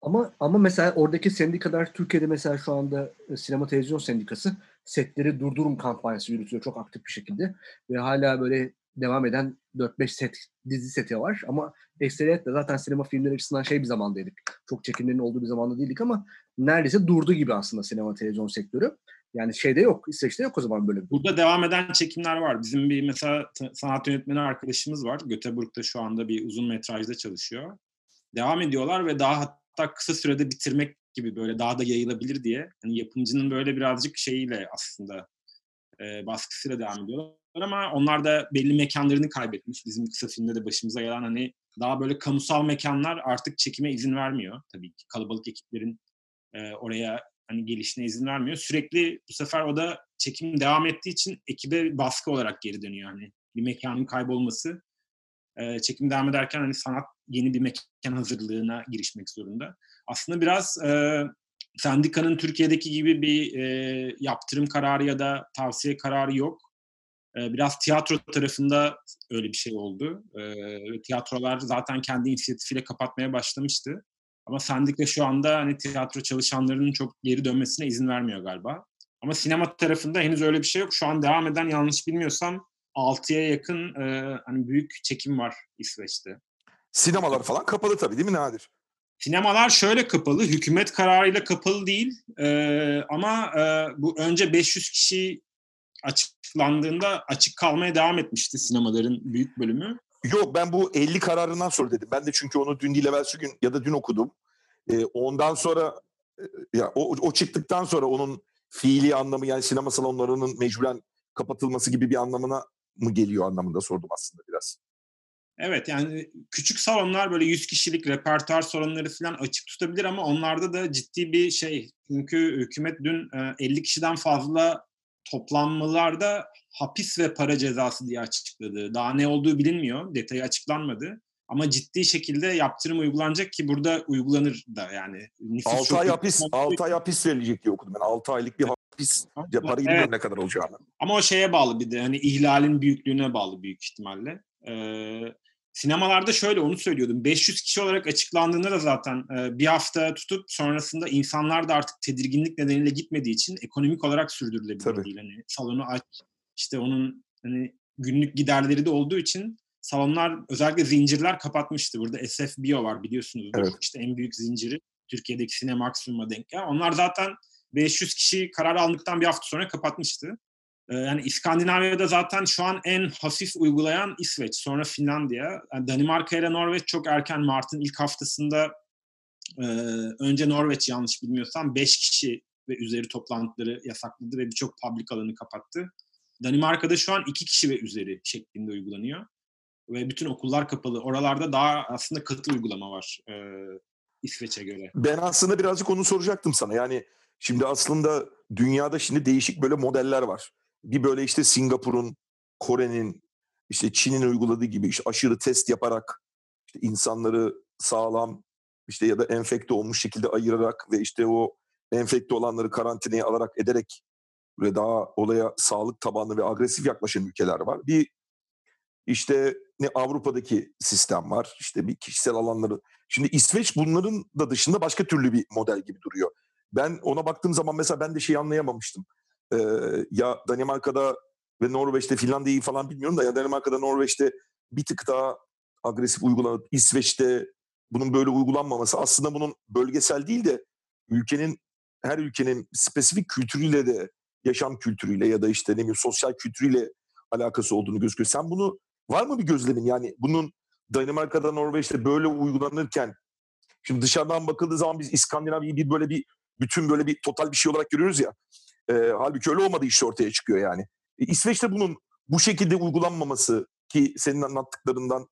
Ama ama mesela oradaki sendikalar Türkiye'de mesela şu anda e, sinema televizyon sendikası setleri durdurun kampanyası yürütüyor çok aktif bir şekilde ve hala böyle devam eden 4-5 set dizi seti var ama ekseriyetle zaten sinema filmleri açısından şey bir zamandaydık. Çok çekimlerin olduğu bir zamanda değildik ama neredeyse durdu gibi aslında sinema televizyon sektörü. Yani şeyde yok, İsveç'te yok o zaman böyle burada devam eden çekimler var. Bizim bir mesela sanat yönetmeni arkadaşımız var. Göteborg'da şu anda bir uzun metrajda çalışıyor. Devam ediyorlar ve daha hatta kısa sürede bitirmek gibi böyle daha da yayılabilir diye. Hani yapımcının böyle birazcık şeyiyle aslında e, baskısıyla devam ediyorlar. Ama onlar da belli mekanlarını kaybetmiş. Bizim kısa filmde de başımıza gelen hani daha böyle kamusal mekanlar artık çekime izin vermiyor. Tabii ki kalabalık ekiplerin e, oraya hani gelişine izin vermiyor. Sürekli bu sefer o da çekim devam ettiği için ekibe baskı olarak geri dönüyor. Hani bir mekanın kaybolması. E, çekim devam ederken hani sanat yeni bir mekan hazırlığına girişmek zorunda. Aslında biraz e, sendikanın Türkiye'deki gibi bir e, yaptırım kararı ya da tavsiye kararı yok. E, biraz tiyatro tarafında öyle bir şey oldu. E, tiyatrolar zaten kendi inisiyatifiyle kapatmaya başlamıştı. Ama sendika şu anda hani tiyatro çalışanlarının çok geri dönmesine izin vermiyor galiba. Ama sinema tarafında henüz öyle bir şey yok. Şu an devam eden yanlış bilmiyorsam 6'ya yakın e, hani büyük çekim var İsveç'te. Sinemalar falan kapalı tabii değil mi Nadir? Sinemalar şöyle kapalı, hükümet kararıyla kapalı değil. E, ama e, bu önce 500 kişi açıklandığında açık kalmaya devam etmişti sinemaların büyük bölümü. Yok ben bu 50 kararından sonra dedim. Ben de çünkü onu dün değil evvelsi gün ya da dün okudum. Ee, ondan sonra e, ya o, o çıktıktan sonra onun fiili anlamı yani sinema salonlarının mecburen kapatılması gibi bir anlamına mı geliyor anlamında sordum aslında biraz. Evet yani küçük salonlar böyle 100 kişilik repertuar salonları falan açık tutabilir ama onlarda da ciddi bir şey. Çünkü hükümet dün e, 50 kişiden fazla toplanmalarda hapis ve para cezası diye açıkladı. Daha ne olduğu bilinmiyor, detayı açıklanmadı. Ama ciddi şekilde yaptırım uygulanacak ki burada uygulanır da yani. Nüfus 6 çok ay hapis, olduğu 6 ay hapis verilecek diye okudum ben. 6 aylık bir hapis ya parayı bilmiyorum Evet. ne kadar olacağını. Ama o şeye bağlı bir de hani ihlalin büyüklüğüne bağlı büyük ihtimalle. Ee, sinemalarda şöyle onu söylüyordum. 500 kişi olarak açıklandığında da zaten e, bir hafta tutup sonrasında insanlar da artık tedirginlik nedeniyle gitmediği için ekonomik olarak sürdürülebilir Tabii. değil. Hani salonu aç işte onun hani günlük giderleri de olduğu için salonlar özellikle zincirler kapatmıştı. Burada SF Bio var biliyorsunuz. Evet. İşte en büyük zinciri Türkiye'deki Sinemaksimum'a denk gelen. Onlar zaten 500 kişi karar aldıktan bir hafta sonra kapatmıştı. Ee, Yani İskandinavya'da zaten şu an en hafif uygulayan İsveç, sonra Finlandiya. Yani Danimarka ile Norveç çok erken Mart'ın ilk haftasında e, önce Norveç yanlış bilmiyorsam 5 kişi ve üzeri toplantıları yasakladı ve birçok public alanı kapattı. Danimarka'da şu an 2 kişi ve üzeri şeklinde uygulanıyor. Ve bütün okullar kapalı. Oralarda daha aslında katı uygulama var e, İsveç'e göre. Ben aslında birazcık onu soracaktım sana. Yani şimdi aslında dünyada şimdi değişik böyle modeller var. Bir böyle işte Singapur'un, Kore'nin, işte Çin'in uyguladığı gibi işte aşırı test yaparak işte insanları sağlam işte ya da enfekte olmuş şekilde ayırarak ve işte o enfekte olanları karantinaya alarak ederek böyle daha olaya sağlık tabanlı ve agresif yaklaşan ülkeler var. Bir işte ne Avrupa'daki sistem var. İşte bir kişisel alanları. Şimdi İsveç bunların da dışında başka türlü bir model gibi duruyor. Ben ona baktığım zaman mesela ben de şeyi anlayamamıştım. Ee, ya Danimarka'da ve Norveç'te Finlandiya'yı falan bilmiyorum da ya Danimarka'da Norveç'te bir tık daha agresif uygulanıp İsveç'te bunun böyle uygulanmaması aslında bunun bölgesel değil de ülkenin her ülkenin spesifik kültürüyle de yaşam kültürüyle ya da işte ne bileyim sosyal kültürüyle alakası olduğunu gözüküyor. Sen bunu var mı bir gözlemin yani bunun Danimarka'da Norveç'te böyle uygulanırken şimdi dışarıdan bakıldığı zaman biz İskandinavya'yı bir böyle bir bütün böyle bir total bir şey olarak görüyoruz ya. E, halbuki öyle olmadığı işte ortaya çıkıyor yani. E, İsveç'te bunun bu şekilde uygulanmaması ki senin anlattıklarından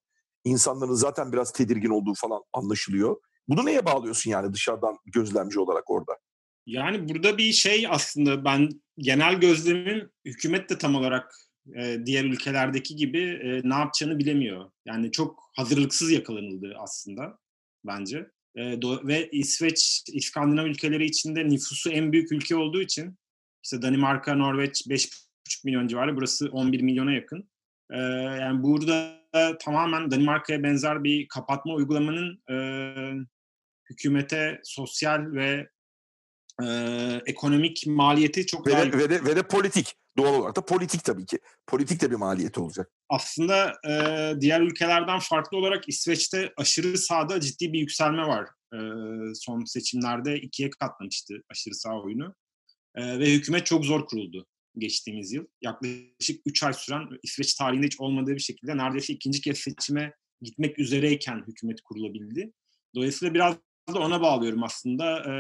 insanların zaten biraz tedirgin olduğu falan anlaşılıyor. Bunu neye bağlıyorsun yani dışarıdan gözlemci olarak orada? Yani burada bir şey aslında ben genel gözlemim hükümet de tam olarak e, diğer ülkelerdeki gibi e, ne yapacağını bilemiyor. Yani çok hazırlıksız yakalanıldı aslında bence. E, do- ve İsveç, İskandinav ülkeleri içinde nüfusu en büyük ülke olduğu için işte Danimarka, Norveç 5,5 milyon civarı, burası 11 milyona yakın. E, yani burada tamamen Danimarka'ya benzer bir kapatma uygulamanın e, hükümete sosyal ve e, ekonomik maliyeti çok Ve daha de, ve, de, ve de politik. Doğal olarak da politik tabii ki. Politik de bir maliyeti olacak. aslında e, diğer ülkelerden farklı olarak İsveç'te aşırı sağda ciddi bir yükselme var. E, son seçimlerde ikiye katlamıştı aşırı sağ oyunu. E, ve hükümet çok zor kuruldu geçtiğimiz yıl. Yaklaşık 3 ay süren İsveç tarihinde hiç olmadığı bir şekilde neredeyse ikinci kez seçime gitmek üzereyken hükümet kurulabildi. Dolayısıyla biraz da ona bağlıyorum aslında. E,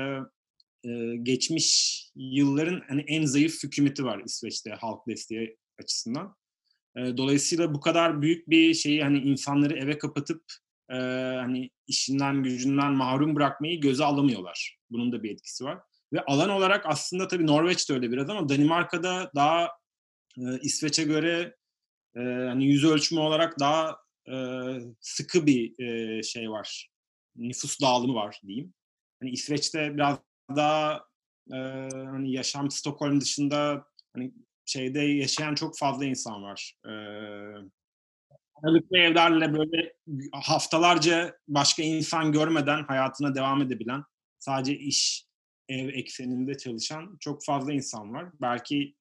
e, geçmiş yılların hani en zayıf hükümeti var İsveç'te halk desteği açısından. E, dolayısıyla bu kadar büyük bir şeyi hani insanları eve kapatıp e, hani işinden gücünden mahrum bırakmayı göze alamıyorlar. Bunun da bir etkisi var. Ve alan olarak aslında tabii Norveç'te öyle biraz ama Danimarka'da daha e, İsveç'e göre e, hani yüz ölçümü olarak daha e, sıkı bir e, şey var. Nüfus dağılımı var diyeyim. Hani İsveç'te biraz daha e, hani yaşam Stockholm dışında hani şeyde yaşayan çok fazla insan var. E, aralıklı evlerle böyle haftalarca başka insan görmeden hayatına devam edebilen, sadece iş, ev ekseninde çalışan çok fazla insan var. Belki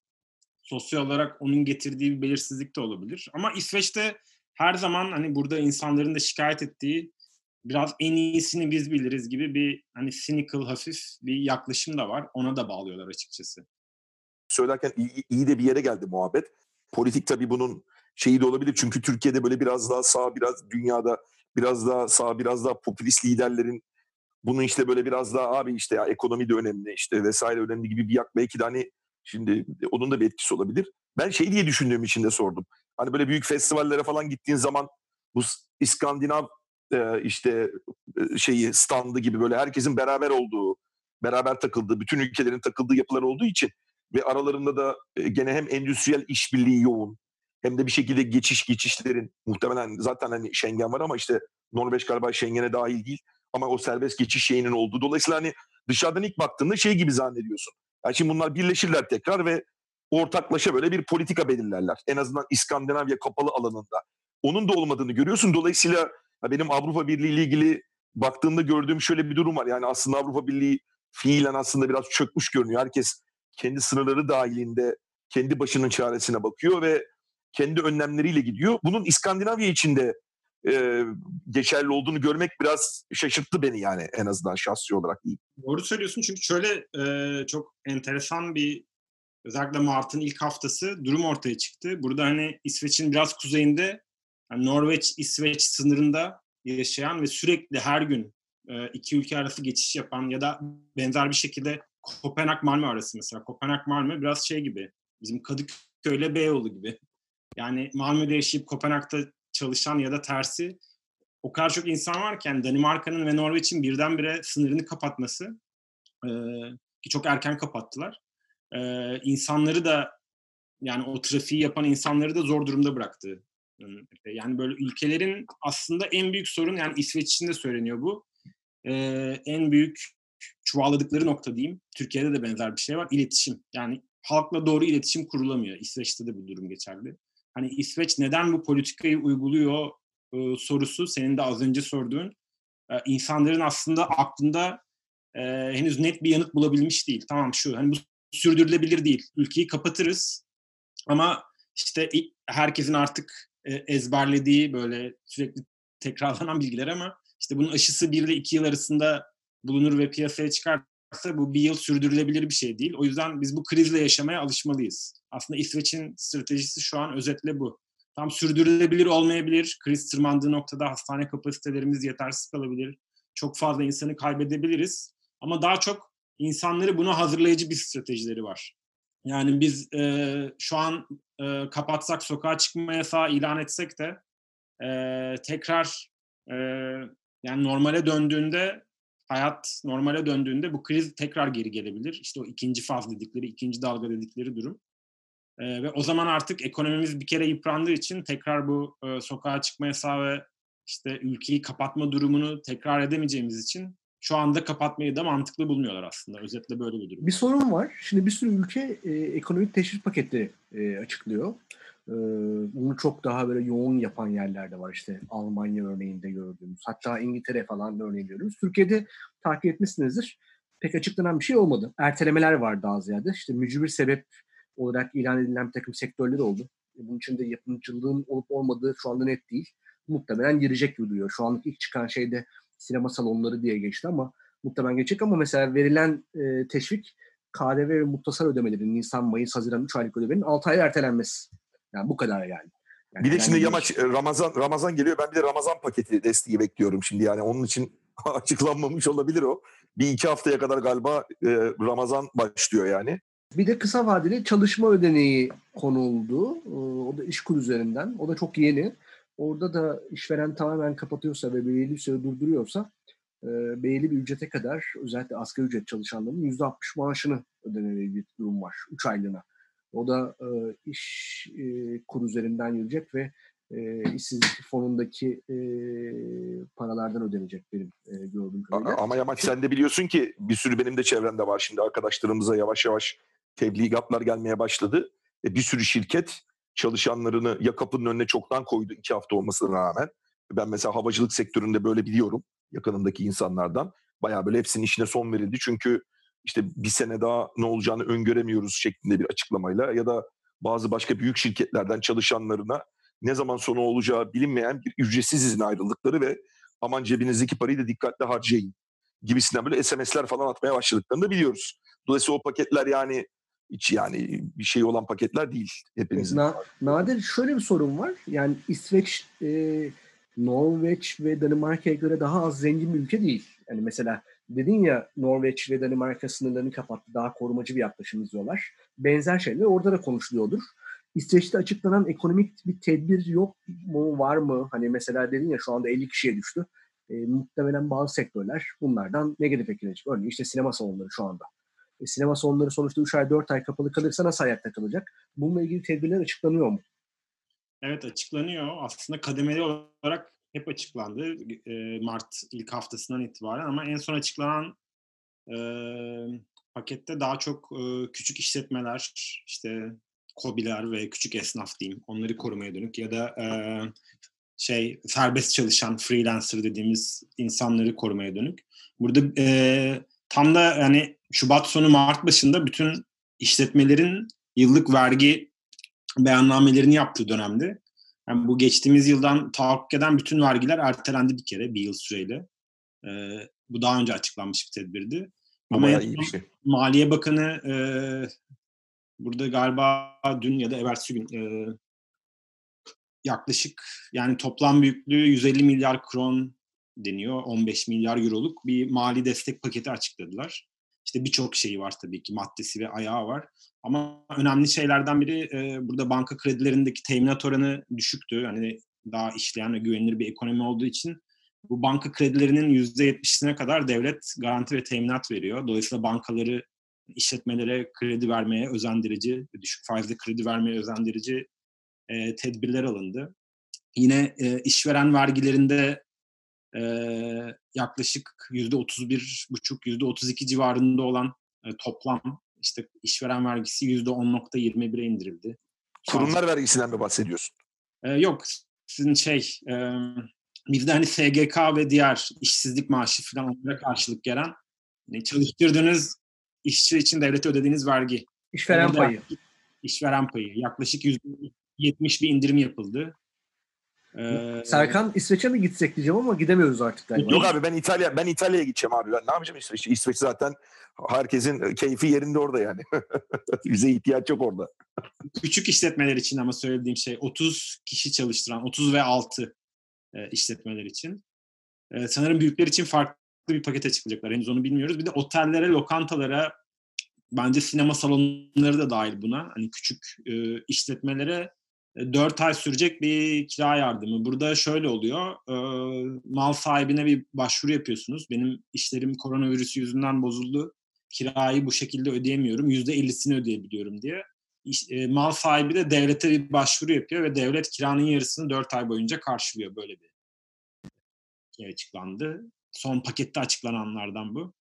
sosyal olarak onun getirdiği bir belirsizlik de olabilir. Ama İsveç'te her zaman hani burada insanların da şikayet ettiği biraz en iyisini biz biliriz gibi bir hani cynical hafif bir yaklaşım da var. Ona da bağlıyorlar açıkçası. Söylerken iyi, iyi de bir yere geldi muhabbet. Politik tabii bunun şeyi de olabilir. Çünkü Türkiye'de böyle biraz daha sağ, biraz dünyada biraz daha sağ, biraz daha popülist liderlerin bunu işte böyle biraz daha abi işte ya ekonomi de önemli işte vesaire önemli gibi bir yak belki de hani şimdi onun da bir etkisi olabilir. Ben şey diye düşündüğüm için de sordum. Hani böyle büyük festivallere falan gittiğin zaman bu İskandinav işte şeyi standı gibi böyle herkesin beraber olduğu, beraber takıldığı, bütün ülkelerin takıldığı yapılar olduğu için ve aralarında da gene hem endüstriyel işbirliği yoğun hem de bir şekilde geçiş geçişlerin muhtemelen zaten hani Schengen var ama işte Norveç galiba Schengen'e dahil değil ama o serbest geçiş şeyinin olduğu. Dolayısıyla hani dışarıdan ilk baktığında şey gibi zannediyorsun. Yani şimdi bunlar birleşirler tekrar ve ortaklaşa böyle bir politika belirlerler. En azından İskandinavya kapalı alanında. Onun da olmadığını görüyorsun. Dolayısıyla benim Avrupa Birliği ile ilgili baktığımda gördüğüm şöyle bir durum var. Yani aslında Avrupa Birliği fiilen aslında biraz çökmüş görünüyor. Herkes kendi sınırları dahilinde kendi başının çaresine bakıyor ve kendi önlemleriyle gidiyor. Bunun İskandinavya içinde e, geçerli olduğunu görmek biraz şaşırttı beni yani en azından şahsi olarak. Doğru söylüyorsun çünkü şöyle e, çok enteresan bir özellikle Mart'ın ilk haftası durum ortaya çıktı. Burada hani İsveç'in biraz kuzeyinde yani Norveç-İsveç sınırında yaşayan ve sürekli her gün e, iki ülke arası geçiş yapan ya da benzer bir şekilde Kopenhag-Malmö arası mesela. Kopenhag-Malmö biraz şey gibi bizim Kadıköy'le Beyoğlu gibi. Yani Malmö'de yaşayıp Kopenhag'da çalışan ya da tersi o kadar çok insan varken Danimarka'nın ve Norveç'in birdenbire sınırını kapatması e, ki çok erken kapattılar. E, insanları da yani o trafiği yapan insanları da zor durumda bıraktı. Yani böyle ülkelerin aslında en büyük sorun yani İsveç için de söyleniyor bu. E, en büyük çuvalladıkları nokta diyeyim. Türkiye'de de benzer bir şey var. İletişim. Yani halkla doğru iletişim kurulamıyor. İsveç'te de bu durum geçerli hani İsveç neden bu politikayı uyguluyor e, sorusu senin de az önce sorduğun e, insanların aslında aklında e, henüz net bir yanıt bulabilmiş değil. Tamam şu hani bu sürdürülebilir değil. Ülkeyi kapatırız ama işte herkesin artık ezberlediği böyle sürekli tekrarlanan bilgiler ama işte bunun aşısı 1 ile 2 yıl arasında bulunur ve piyasaya çıkarsa bu bir yıl sürdürülebilir bir şey değil. O yüzden biz bu krizle yaşamaya alışmalıyız. Aslında İsveç'in stratejisi şu an özetle bu. Tam sürdürülebilir olmayabilir. Kriz tırmandığı noktada hastane kapasitelerimiz yetersiz kalabilir. Çok fazla insanı kaybedebiliriz. Ama daha çok insanları buna hazırlayıcı bir stratejileri var. Yani biz e, şu an e, kapatsak, sokağa çıkma yasağı ilan etsek de e, tekrar e, yani normale döndüğünde hayat normale döndüğünde bu kriz tekrar geri gelebilir. İşte o ikinci faz dedikleri, ikinci dalga dedikleri durum. E, ve o zaman artık ekonomimiz bir kere yıprandığı için tekrar bu e, sokağa çıkma yasağı ve işte ülkeyi kapatma durumunu tekrar edemeyeceğimiz için şu anda kapatmayı da mantıklı bulmuyorlar aslında. Özetle böyle bir durum. Bir sorun var. Şimdi bir sürü ülke e, ekonomik teşvik paketleri e, açıklıyor. E, bunu çok daha böyle yoğun yapan yerlerde var. İşte Almanya örneğinde gördüğümüz. Hatta İngiltere falan da örneğin görüyoruz. Türkiye'de takip etmişsinizdir. Pek açıklanan bir şey olmadı. Ertelemeler var daha ziyade. İşte mücbir sebep olarak ilan edilen bir takım sektörler oldu. E, bunun içinde yapımcılığın olup olmadığı şu anda net değil. Muhtemelen girecek gibi duruyor. Şu anlık ilk çıkan şey de sinema salonları diye geçti ama muhtemelen geçecek ama mesela verilen e, teşvik KDV ve muhtasar ödemelerin Nisan, Mayıs, Haziran 3 aylık ödemenin 6 ay ertelenmesi. Yani bu kadar yani. yani bir de şimdi yamaç e, Ramazan Ramazan geliyor. Ben bir de Ramazan paketi desteği bekliyorum şimdi yani onun için [laughs] açıklanmamış olabilir o. Bir iki haftaya kadar galiba e, Ramazan başlıyor yani. Bir de kısa vadeli çalışma ödeneği konuldu. Ee, o da işkur üzerinden. O da çok yeni. Orada da işveren tamamen kapatıyorsa ve belirli bir süre durduruyorsa e, belirli bir ücrete kadar özellikle asgari ücret çalışanların %60 maaşını ödemeli bir durum var. 3 aylığına. O da e, iş e, kur üzerinden yürüyecek ve e, işsizlik fonundaki e, paralardan ödenecek benim e, gördüğüm kadarıyla. Ama Yamaç sen de biliyorsun ki bir sürü benim de çevremde var şimdi arkadaşlarımıza yavaş yavaş tebligatlar gelmeye başladı. E, bir sürü şirket çalışanlarını ya kapının önüne çoktan koydu iki hafta olmasına rağmen. Ben mesela havacılık sektöründe böyle biliyorum yakınımdaki insanlardan. Bayağı böyle hepsinin işine son verildi. Çünkü işte bir sene daha ne olacağını öngöremiyoruz şeklinde bir açıklamayla ya da bazı başka büyük şirketlerden çalışanlarına ne zaman sonu olacağı bilinmeyen bir ücretsiz izin ayrıldıkları ve aman cebinizdeki parayı da dikkatli harcayın gibisinden böyle SMS'ler falan atmaya başladıklarını da biliyoruz. Dolayısıyla o paketler yani hiç yani bir şey olan paketler değil hepinizin. Na, nadir şöyle bir sorun var. Yani İsveç, e, Norveç ve Danimarka'ya göre daha az zengin bir ülke değil. Yani mesela dedin ya Norveç ve Danimarka sınırlarını kapattı. Daha korumacı bir yaklaşım izliyorlar. Benzer şeyler orada da konuşuluyordur. İsveç'te açıklanan ekonomik bir tedbir yok mu, var mı? Hani mesela dedin ya şu anda 50 kişiye düştü. E, muhtemelen bazı sektörler bunlardan negatif etkilenecek. Örneğin işte sinema salonları şu anda. E, sinema salonları sonuçta 3 ay 4 ay kapalı kalırsa nasıl ayakta kalacak? Bununla ilgili tedbirler açıklanıyor mu? Evet açıklanıyor. Aslında kademeli olarak hep açıklandı e, Mart ilk haftasından itibaren ama en son açıklanan e, pakette daha çok e, küçük işletmeler, işte kobiler ve küçük esnaf diyeyim, onları korumaya dönük ya da e, şey serbest çalışan freelancer dediğimiz insanları korumaya dönük. Burada e, tam da yani Şubat sonu Mart başında bütün işletmelerin yıllık vergi beyannamelerini yaptığı dönemde. Yani bu geçtiğimiz yıldan tahakkuk eden bütün vergiler ertelendi bir kere bir yıl süreyle. Ee, bu daha önce açıklanmış bir tedbirdi. Ama bayağı iyi bir şey. Maliye Bakanı e, burada galiba dün ya da evvelsi gün e, yaklaşık yani toplam büyüklüğü 150 milyar kron deniyor. 15 milyar euroluk bir mali destek paketi açıkladılar. İşte birçok şeyi var tabii ki maddesi ve ayağı var. Ama önemli şeylerden biri e, burada banka kredilerindeki teminat oranı düşüktü. Hani daha işleyen ve güvenilir bir ekonomi olduğu için bu banka kredilerinin %70'sine kadar devlet garanti ve teminat veriyor. Dolayısıyla bankaları işletmelere kredi vermeye özendirici, düşük faizli kredi vermeye özendirici e, tedbirler alındı. Yine e, işveren vergilerinde e, yaklaşık yüzde 31 buçuk, yüzde 32 civarında olan e, toplam işte işveren vergisi yüzde 10.21'e indirildi. Kurumlar vergisinden mi bahsediyorsun? E, yok, sizin şey e, bizde hani SGK ve diğer işsizlik maaşı falan onlara karşılık gelen yani çalıştırdığınız işçi için devlete ödediğiniz vergi. İşveren Orada payı. İşveren payı. Yaklaşık yüzde 70 bir indirim yapıldı. Ee, Serkan İsveç'e mi gitsek diyeceğim ama gidemiyoruz artık galiba. Yok abi ben İtalya ben İtalya'ya gideceğim abi. Ben ne yapacağım İsveç'te? İsveç zaten herkesin keyfi yerinde orada yani. [laughs] Bize ihtiyaç yok orada. küçük işletmeler için ama söylediğim şey 30 kişi çalıştıran 30 ve 6 e, işletmeler için. E, sanırım büyükler için farklı bir paket açıklayacaklar. Henüz onu bilmiyoruz. Bir de otellere, lokantalara bence sinema salonları da dahil buna. Hani küçük e, işletmelere 4 ay sürecek bir kira yardımı. Burada şöyle oluyor. E, mal sahibine bir başvuru yapıyorsunuz. Benim işlerim koronavirüsü yüzünden bozuldu. Kirayı bu şekilde ödeyemiyorum. %50'sini ödeyebiliyorum diye. E, mal sahibi de devlete bir başvuru yapıyor ve devlet kiranın yarısını 4 ay boyunca karşılıyor. Böyle bir şey açıklandı. Son pakette açıklananlardan bu.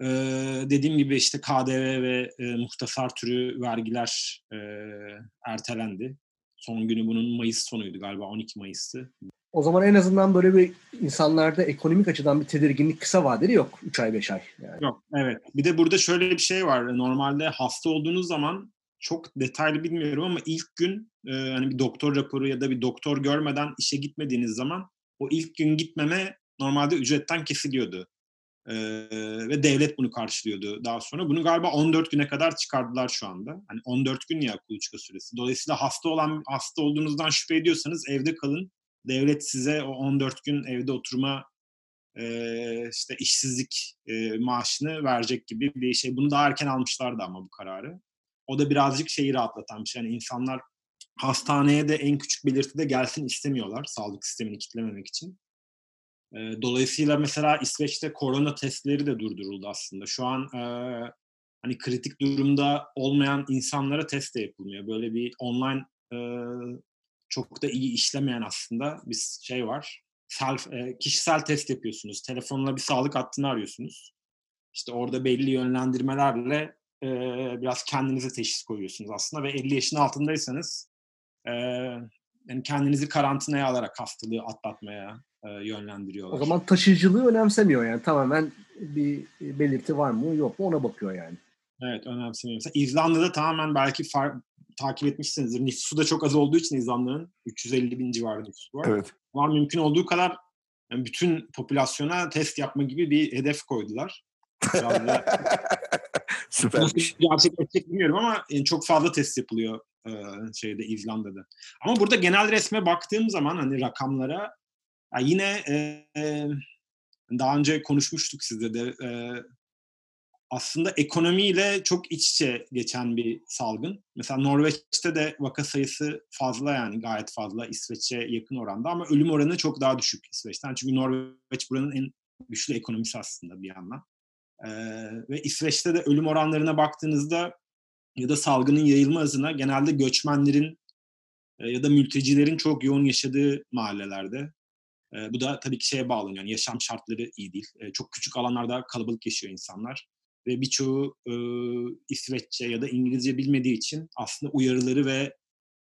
Ee, dediğim gibi işte KDV ve e, muhtasar türü vergiler e, ertelendi. Son günü bunun Mayıs sonuydu galiba 12 Mayıs'tı. O zaman en azından böyle bir insanlarda ekonomik açıdan bir tedirginlik kısa vadeli yok. 3 ay 5 ay. Yani. Yok evet. Bir de burada şöyle bir şey var. Normalde hasta olduğunuz zaman çok detaylı bilmiyorum ama ilk gün e, hani bir doktor raporu ya da bir doktor görmeden işe gitmediğiniz zaman o ilk gün gitmeme normalde ücretten kesiliyordu. E, ve devlet bunu karşılıyordu daha sonra. Bunu galiba 14 güne kadar çıkardılar şu anda. Hani 14 gün ya kuluçka süresi. Dolayısıyla hasta olan hasta olduğunuzdan şüphe ediyorsanız evde kalın. Devlet size o 14 gün evde oturma e, işte işsizlik e, maaşını verecek gibi bir şey. Bunu daha erken almışlardı ama bu kararı. O da birazcık şeyi rahatlatan bir şey. Yani insanlar hastaneye de en küçük belirtide gelsin istemiyorlar sağlık sistemini kitlememek için. Dolayısıyla mesela İsveç'te korona testleri de durduruldu aslında. Şu an e, hani kritik durumda olmayan insanlara test de yapılmıyor. Böyle bir online e, çok da iyi işlemeyen aslında bir şey var. Self, e, kişisel test yapıyorsunuz. Telefonla bir sağlık hattını arıyorsunuz. İşte orada belli yönlendirmelerle e, biraz kendinize teşhis koyuyorsunuz aslında ve 50 yaşın altındaysanız e, yani kendinizi karantinaya alarak hastalığı atlatmaya e, yönlendiriyorlar. O zaman taşıyıcılığı önemsemiyor yani. Tamamen bir belirti var mı yok mu ona bakıyor yani. Evet önemsemiyor. Mesela İzlanda'da tamamen belki far- takip etmişsinizdir. Nüfusu da çok az olduğu için İzlanda'nın 350 bin civarı nüfusu var. Evet. Var mümkün olduğu kadar yani bütün popülasyona test yapma gibi bir hedef koydular. [laughs] Süpermiş. Nasıl gerçekleşecek bilmiyorum ama yani çok fazla test yapılıyor e, şeyde İzlanda'da. Ama burada genel resme baktığım zaman hani rakamlara ya yine e, daha önce konuşmuştuk sizde de e, aslında ekonomiyle çok iç içe geçen bir salgın. Mesela Norveç'te de vaka sayısı fazla yani gayet fazla İsveç'e yakın oranda ama ölüm oranı çok daha düşük İsveç'ten. Çünkü Norveç buranın en güçlü ekonomisi aslında bir yandan. Ee, ve İsveç'te de ölüm oranlarına baktığınızda ya da salgının yayılma hızına genelde göçmenlerin ya da mültecilerin çok yoğun yaşadığı mahallelerde. E, bu da tabii ki şeye bağlanıyor. Yani yaşam şartları iyi değil. E, çok küçük alanlarda kalabalık yaşıyor insanlar. ve birçoğu e, İsveççe ya da İngilizce bilmediği için aslında uyarıları ve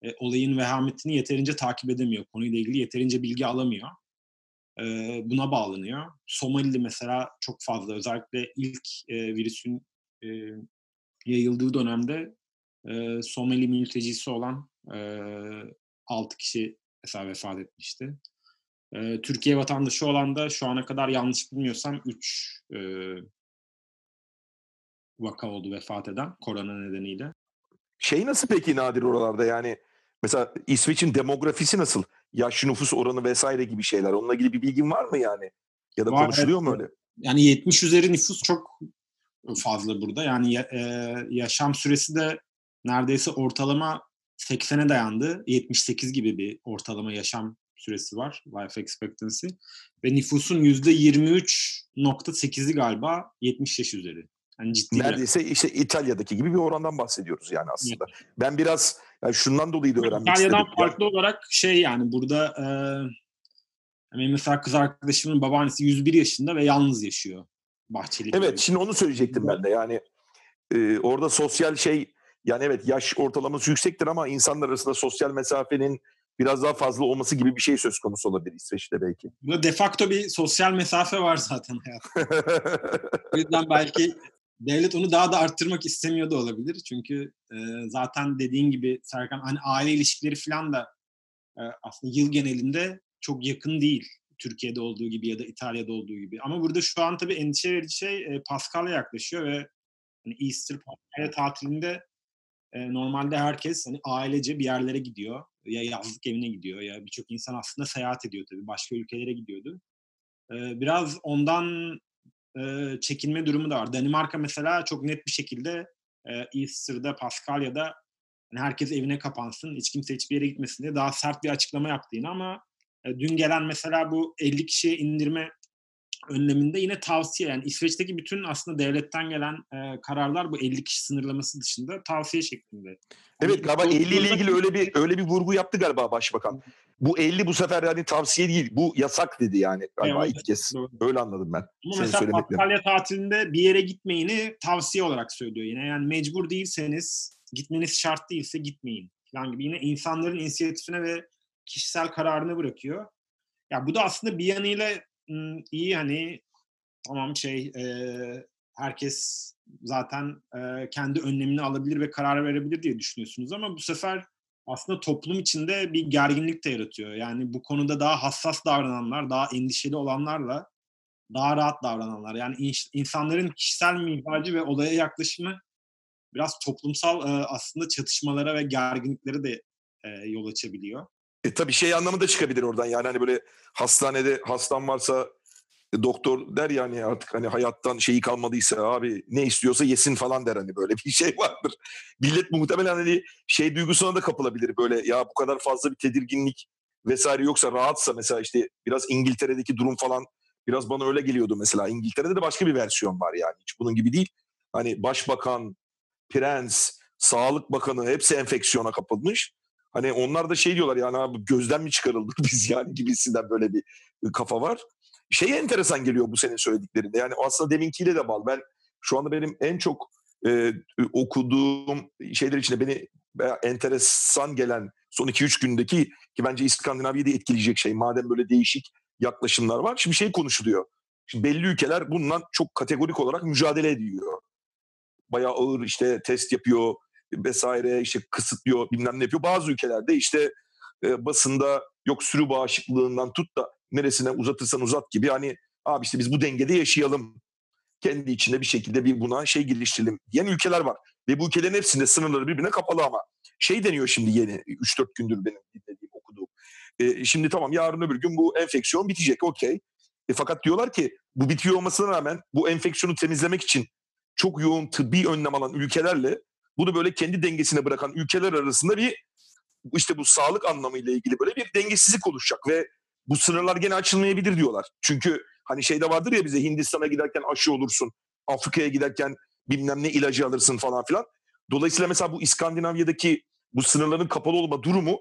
e, olayın vehametini yeterince takip edemiyor. Konuyla ilgili yeterince bilgi alamıyor. E, buna bağlanıyor. Somalili mesela çok fazla özellikle ilk e, virüsün e, yayıldığı dönemde e, Somali mültecisi olan e, 6 kişi mesela vefat etmişti. E, Türkiye vatandaşı olan da şu ana kadar yanlış bilmiyorsam 3 e, vaka oldu vefat eden korona nedeniyle. Şey nasıl peki Nadir oralarda yani mesela İsveç'in demografisi nasıl? Yaş nüfus oranı vesaire gibi şeyler. Onunla ilgili bir bilgin var mı yani? Ya da Var, konuşuluyor mu evet. öyle? Yani 70 üzeri nüfus çok fazla burada. Yani ya- e, yaşam süresi de neredeyse ortalama 80'e dayandı. 78 gibi bir ortalama yaşam süresi var. Life expectancy. Ve nüfusun %23.8'i galiba 70 yaş üzeri. Yani ciddi. Neredeyse işte İtalya'daki gibi bir orandan bahsediyoruz yani aslında. Ben biraz yani şundan dolayı da öğrenmek İtalya'dan istedim. farklı olarak şey yani burada e, benim mesela kız arkadaşımın babaannesi 101 yaşında ve yalnız yaşıyor. Bahçeli. Evet evde. şimdi onu söyleyecektim ben de yani e, orada sosyal şey yani evet yaş ortalaması yüksektir ama insanlar arasında sosyal mesafenin biraz daha fazla olması gibi bir şey söz konusu olabilir İsveç'te belki. Burada de facto bir sosyal mesafe var zaten hayatta. [laughs] O yüzden belki devlet onu daha da arttırmak istemiyor da olabilir. Çünkü e, zaten dediğin gibi Serkan hani aile ilişkileri falan da e, aslında yıl genelinde çok yakın değil. Türkiye'de olduğu gibi ya da İtalya'da olduğu gibi. Ama burada şu an tabii endişe verici şey e, Paskalya yaklaşıyor ve hani Easter Paskalya tatilinde e, normalde herkes hani ailece bir yerlere gidiyor. Ya yazlık evine gidiyor ya birçok insan aslında seyahat ediyor tabii. Başka ülkelere gidiyordu. Biraz ondan çekinme durumu da var. Danimarka mesela çok net bir şekilde e, Easter'da, Paskalya'da hani herkes evine kapansın, hiç kimse hiçbir yere gitmesin diye daha sert bir açıklama yaptı ama dün gelen mesela bu 50 kişiye indirme önleminde yine tavsiye yani İsveç'teki bütün aslında devletten gelen e, kararlar bu 50 kişi sınırlaması dışında tavsiye şeklinde. Evet galiba bu- 50 ile ilgili öyle bir öyle bir vurgu yaptı galiba başbakan. Bu 50 bu sefer yani tavsiye değil. Bu yasak dedi yani galiba Evet, ilk kez. doğru. Öyle anladım ben. Ama Senin mesela. Paskalya tatilinde bir yere gitmeyini tavsiye olarak söylüyor yine. Yani mecbur değilseniz, gitmeniz şart değilse gitmeyin falan gibi. Yine insanların inisiyatifine ve kişisel kararına bırakıyor. Ya bu da aslında bir yanıyla iyi hani tamam şey e, herkes zaten e, kendi önlemini alabilir ve karar verebilir diye düşünüyorsunuz ama bu sefer aslında toplum içinde bir gerginlik de yaratıyor. Yani bu konuda daha hassas davrananlar, daha endişeli olanlarla daha rahat davrananlar. Yani in- insanların kişisel mizacı ve olaya yaklaşımı biraz toplumsal e, aslında çatışmalara ve gerginliklere de e, yol açabiliyor. E tabii şey anlamı da çıkabilir oradan yani hani böyle hastanede hastan varsa e, doktor der yani artık hani hayattan şeyi kalmadıysa abi ne istiyorsa yesin falan der hani böyle [laughs] bir şey vardır. Millet muhtemelen hani şey duygusuna da kapılabilir böyle ya bu kadar fazla bir tedirginlik vesaire yoksa rahatsa mesela işte biraz İngiltere'deki durum falan biraz bana öyle geliyordu mesela. İngiltere'de de başka bir versiyon var yani hiç bunun gibi değil. Hani başbakan, prens, sağlık bakanı hepsi enfeksiyona kapılmış. Hani onlar da şey diyorlar yani abi gözden mi çıkarıldık [laughs] biz yani gibisinden böyle bir kafa var. Şey enteresan geliyor bu senin söylediklerinde. Yani aslında deminkiyle de bağlı. Ben şu anda benim en çok e, okuduğum şeyler içinde beni enteresan gelen son 2-3 gündeki ki bence İskandinavya'yı da etkileyecek şey. Madem böyle değişik yaklaşımlar var. Şimdi şey konuşuluyor. Şimdi belli ülkeler bundan çok kategorik olarak mücadele ediyor. Bayağı ağır işte test yapıyor vesaire işte kısıtlıyor bilmem ne yapıyor. Bazı ülkelerde işte e, basında yok sürü bağışıklığından tut da neresine uzatırsan uzat gibi hani abi işte biz bu dengede yaşayalım. Kendi içinde bir şekilde bir buna şey geliştirelim diyen ülkeler var. Ve bu ülkelerin hepsinde sınırları birbirine kapalı ama. Şey deniyor şimdi yeni 3-4 gündür benim dinlediğim okuduğum. E, şimdi tamam yarın öbür gün bu enfeksiyon bitecek okey. E, fakat diyorlar ki bu bitiyor olmasına rağmen bu enfeksiyonu temizlemek için çok yoğun tıbbi önlem alan ülkelerle bunu böyle kendi dengesine bırakan ülkeler arasında bir işte bu sağlık anlamıyla ilgili böyle bir dengesizlik oluşacak ve bu sınırlar gene açılmayabilir diyorlar. Çünkü hani şeyde vardır ya bize Hindistan'a giderken aşı olursun, Afrika'ya giderken bilmem ne ilacı alırsın falan filan. Dolayısıyla mesela bu İskandinavya'daki bu sınırların kapalı olma durumu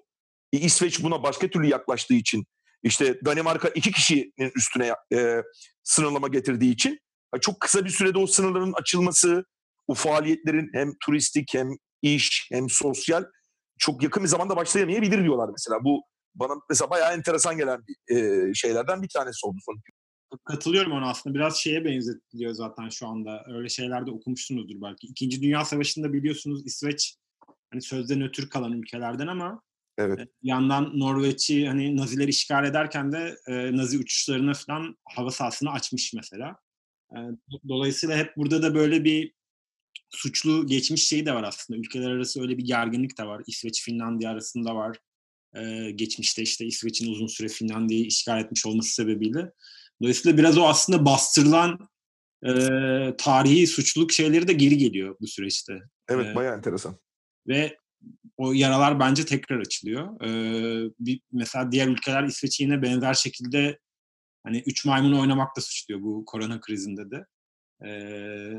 e, İsveç buna başka türlü yaklaştığı için işte Danimarka iki kişinin üstüne e, sınırlama getirdiği için çok kısa bir sürede o sınırların açılması, o faaliyetlerin hem turistik hem iş hem sosyal çok yakın bir zamanda başlayamayabilir diyorlar mesela. Bu bana mesela bayağı enteresan gelen bir, e, şeylerden bir tanesi oldu sonuç. Katılıyorum ona aslında. Biraz şeye benzetiliyor zaten şu anda. Öyle şeylerde okumuşsunuzdur belki. İkinci Dünya Savaşı'nda biliyorsunuz İsveç hani sözde nötr kalan ülkelerden ama Evet. bir yandan Norveç'i hani Naziler işgal ederken de e, Nazi uçuşlarını falan hava sahasını açmış mesela. E, dolayısıyla hep burada da böyle bir suçlu geçmiş şeyi de var aslında. Ülkeler arası öyle bir gerginlik de var. İsveç, Finlandiya arasında var. E, geçmişte işte İsveç'in uzun süre Finlandiya'yı işgal etmiş olması sebebiyle. Dolayısıyla biraz o aslında bastırılan e, tarihi suçluluk şeyleri de geri geliyor bu süreçte. Evet Ee, bayağı enteresan. Ve o yaralar bence tekrar açılıyor. Ee, bir, mesela diğer ülkeler İsveç'i yine benzer şekilde hani üç maymunu oynamakla suçluyor bu korona krizinde de. Ee,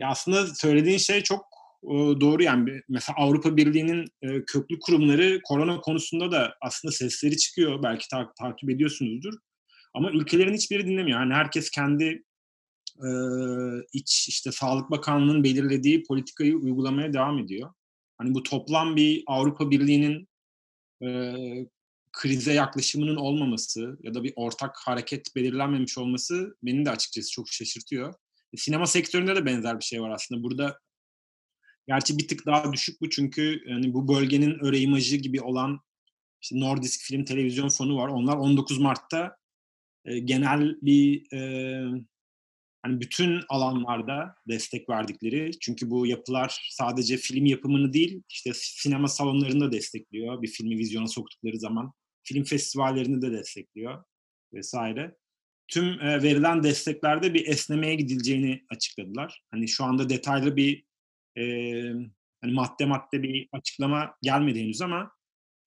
ya aslında söylediğin şey çok e, doğru yani. Mesela Avrupa Birliği'nin e, köklü kurumları korona konusunda da aslında sesleri çıkıyor. Belki ta- takip ediyorsunuzdur. Ama ülkelerin hiçbiri dinlemiyor. Yani herkes kendi e, iç işte Sağlık Bakanlığı'nın belirlediği politikayı uygulamaya devam ediyor. Hani bu toplam bir Avrupa Birliği'nin e, krize yaklaşımının olmaması ya da bir ortak hareket belirlenmemiş olması beni de açıkçası çok şaşırtıyor. Sinema sektöründe de benzer bir şey var aslında. Burada gerçi bir tık daha düşük bu çünkü hani bu bölgenin öre imajı gibi olan işte Nordisk Film Televizyon Fonu var. Onlar 19 Mart'ta e, genel bir e, hani bütün alanlarda destek verdikleri çünkü bu yapılar sadece film yapımını değil işte sinema salonlarını da destekliyor bir filmi vizyona soktukları zaman film festivallerini de destekliyor vesaire. Tüm e, verilen desteklerde bir esnemeye gidileceğini açıkladılar. Hani şu anda detaylı bir e, hani madde madde bir açıklama gelmedi henüz ama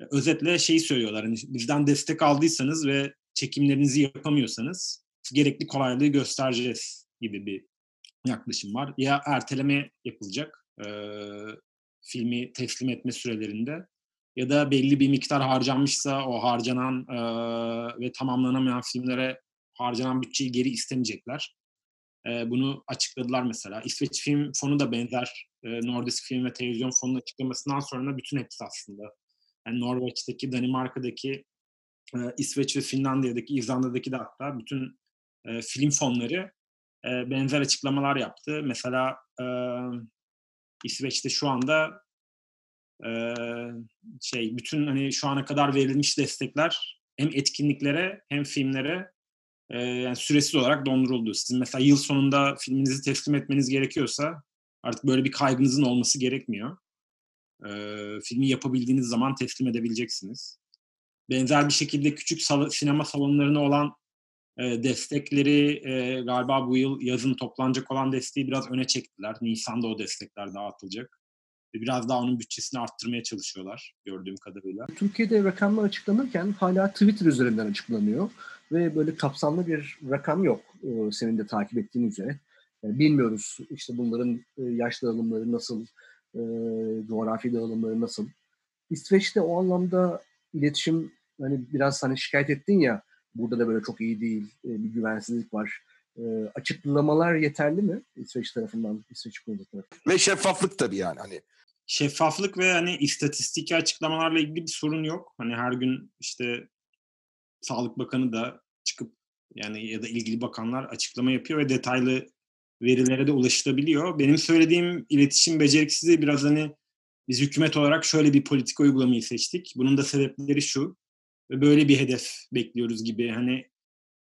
e, özetle şeyi söylüyorlar. Hani bizden destek aldıysanız ve çekimlerinizi yapamıyorsanız gerekli kolaylığı göstereceğiz gibi bir yaklaşım var. Ya erteleme yapılacak e, filmi teslim etme sürelerinde ya da belli bir miktar harcanmışsa o harcanan e, ve tamamlanamayan filmlere harcanan bütçeyi geri istemeyecekler. E, bunu açıkladılar mesela. İsveç Film Fonu da benzer e, Nordisk Film ve Televizyon Fonu'nun açıklamasından sonra bütün hepsi aslında. Yani Norveç'teki, Danimarka'daki, e, İsveç ve Finlandiya'daki, İzlanda'daki de hatta bütün e, film fonları e, benzer açıklamalar yaptı. Mesela e, İsveç'te şu anda e, şey bütün hani şu ana kadar verilmiş destekler hem etkinliklere hem filmlere e, yani süresiz olarak donduruldu. Sizin mesela yıl sonunda filminizi teslim etmeniz gerekiyorsa artık böyle bir kaygınızın olması gerekmiyor. E, filmi yapabildiğiniz zaman teslim edebileceksiniz. Benzer bir şekilde küçük sal- sinema salonlarına olan e, destekleri e, galiba bu yıl yazın toplanacak olan desteği biraz öne çektiler. Nisan'da o destekler dağıtılacak. Ve biraz daha onun bütçesini arttırmaya çalışıyorlar gördüğüm kadarıyla. Türkiye'de rakamlar açıklanırken hala Twitter üzerinden açıklanıyor ve böyle kapsamlı bir rakam yok e, senin de takip ettiğin üzere. Yani bilmiyoruz işte bunların e, yaş dağılımları nasıl, e, coğrafi dağılımları nasıl. İsveç'te o anlamda iletişim hani biraz hani şikayet ettin ya burada da böyle çok iyi değil, e, bir güvensizlik var. E, açıklamalar yeterli mi İsveç tarafından, İsveç hükümeti tarafından? Ve şeffaflık tabii yani hani. Şeffaflık ve hani istatistiki açıklamalarla ilgili bir sorun yok. Hani her gün işte Sağlık Bakanı da çıkıp yani ya da ilgili bakanlar açıklama yapıyor ve detaylı verilere de ulaşılabiliyor. Benim söylediğim iletişim beceriksizliği biraz hani biz hükümet olarak şöyle bir politika uygulamayı seçtik. Bunun da sebepleri şu ve böyle bir hedef bekliyoruz gibi. Hani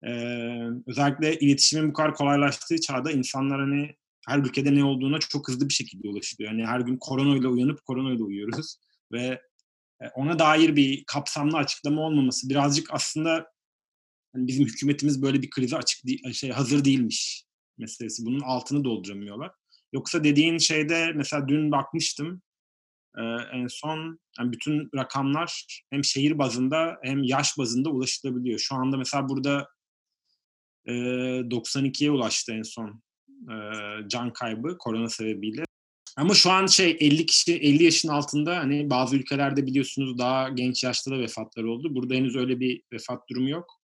e, özellikle iletişimin bu kadar kolaylaştığı çağda insanlar hani her ülkede ne olduğuna çok hızlı bir şekilde ulaşılıyor. Yani her gün koronayla uyanıp koronayla uyuyoruz ve e, ona dair bir kapsamlı açıklama olmaması birazcık aslında hani bizim hükümetimiz böyle bir krize açık değil, şey hazır değilmiş meselesi. Bunun altını dolduramıyorlar. Yoksa dediğin şeyde mesela dün bakmıştım e, en son yani bütün rakamlar hem şehir bazında hem yaş bazında ulaşılabiliyor. Şu anda mesela burada e, 92'ye ulaştı en son e, can kaybı korona sebebiyle. Ama şu an şey 50 kişi 50 yaşın altında hani bazı ülkelerde biliyorsunuz daha genç yaşta da vefatlar oldu. Burada henüz öyle bir vefat durumu yok.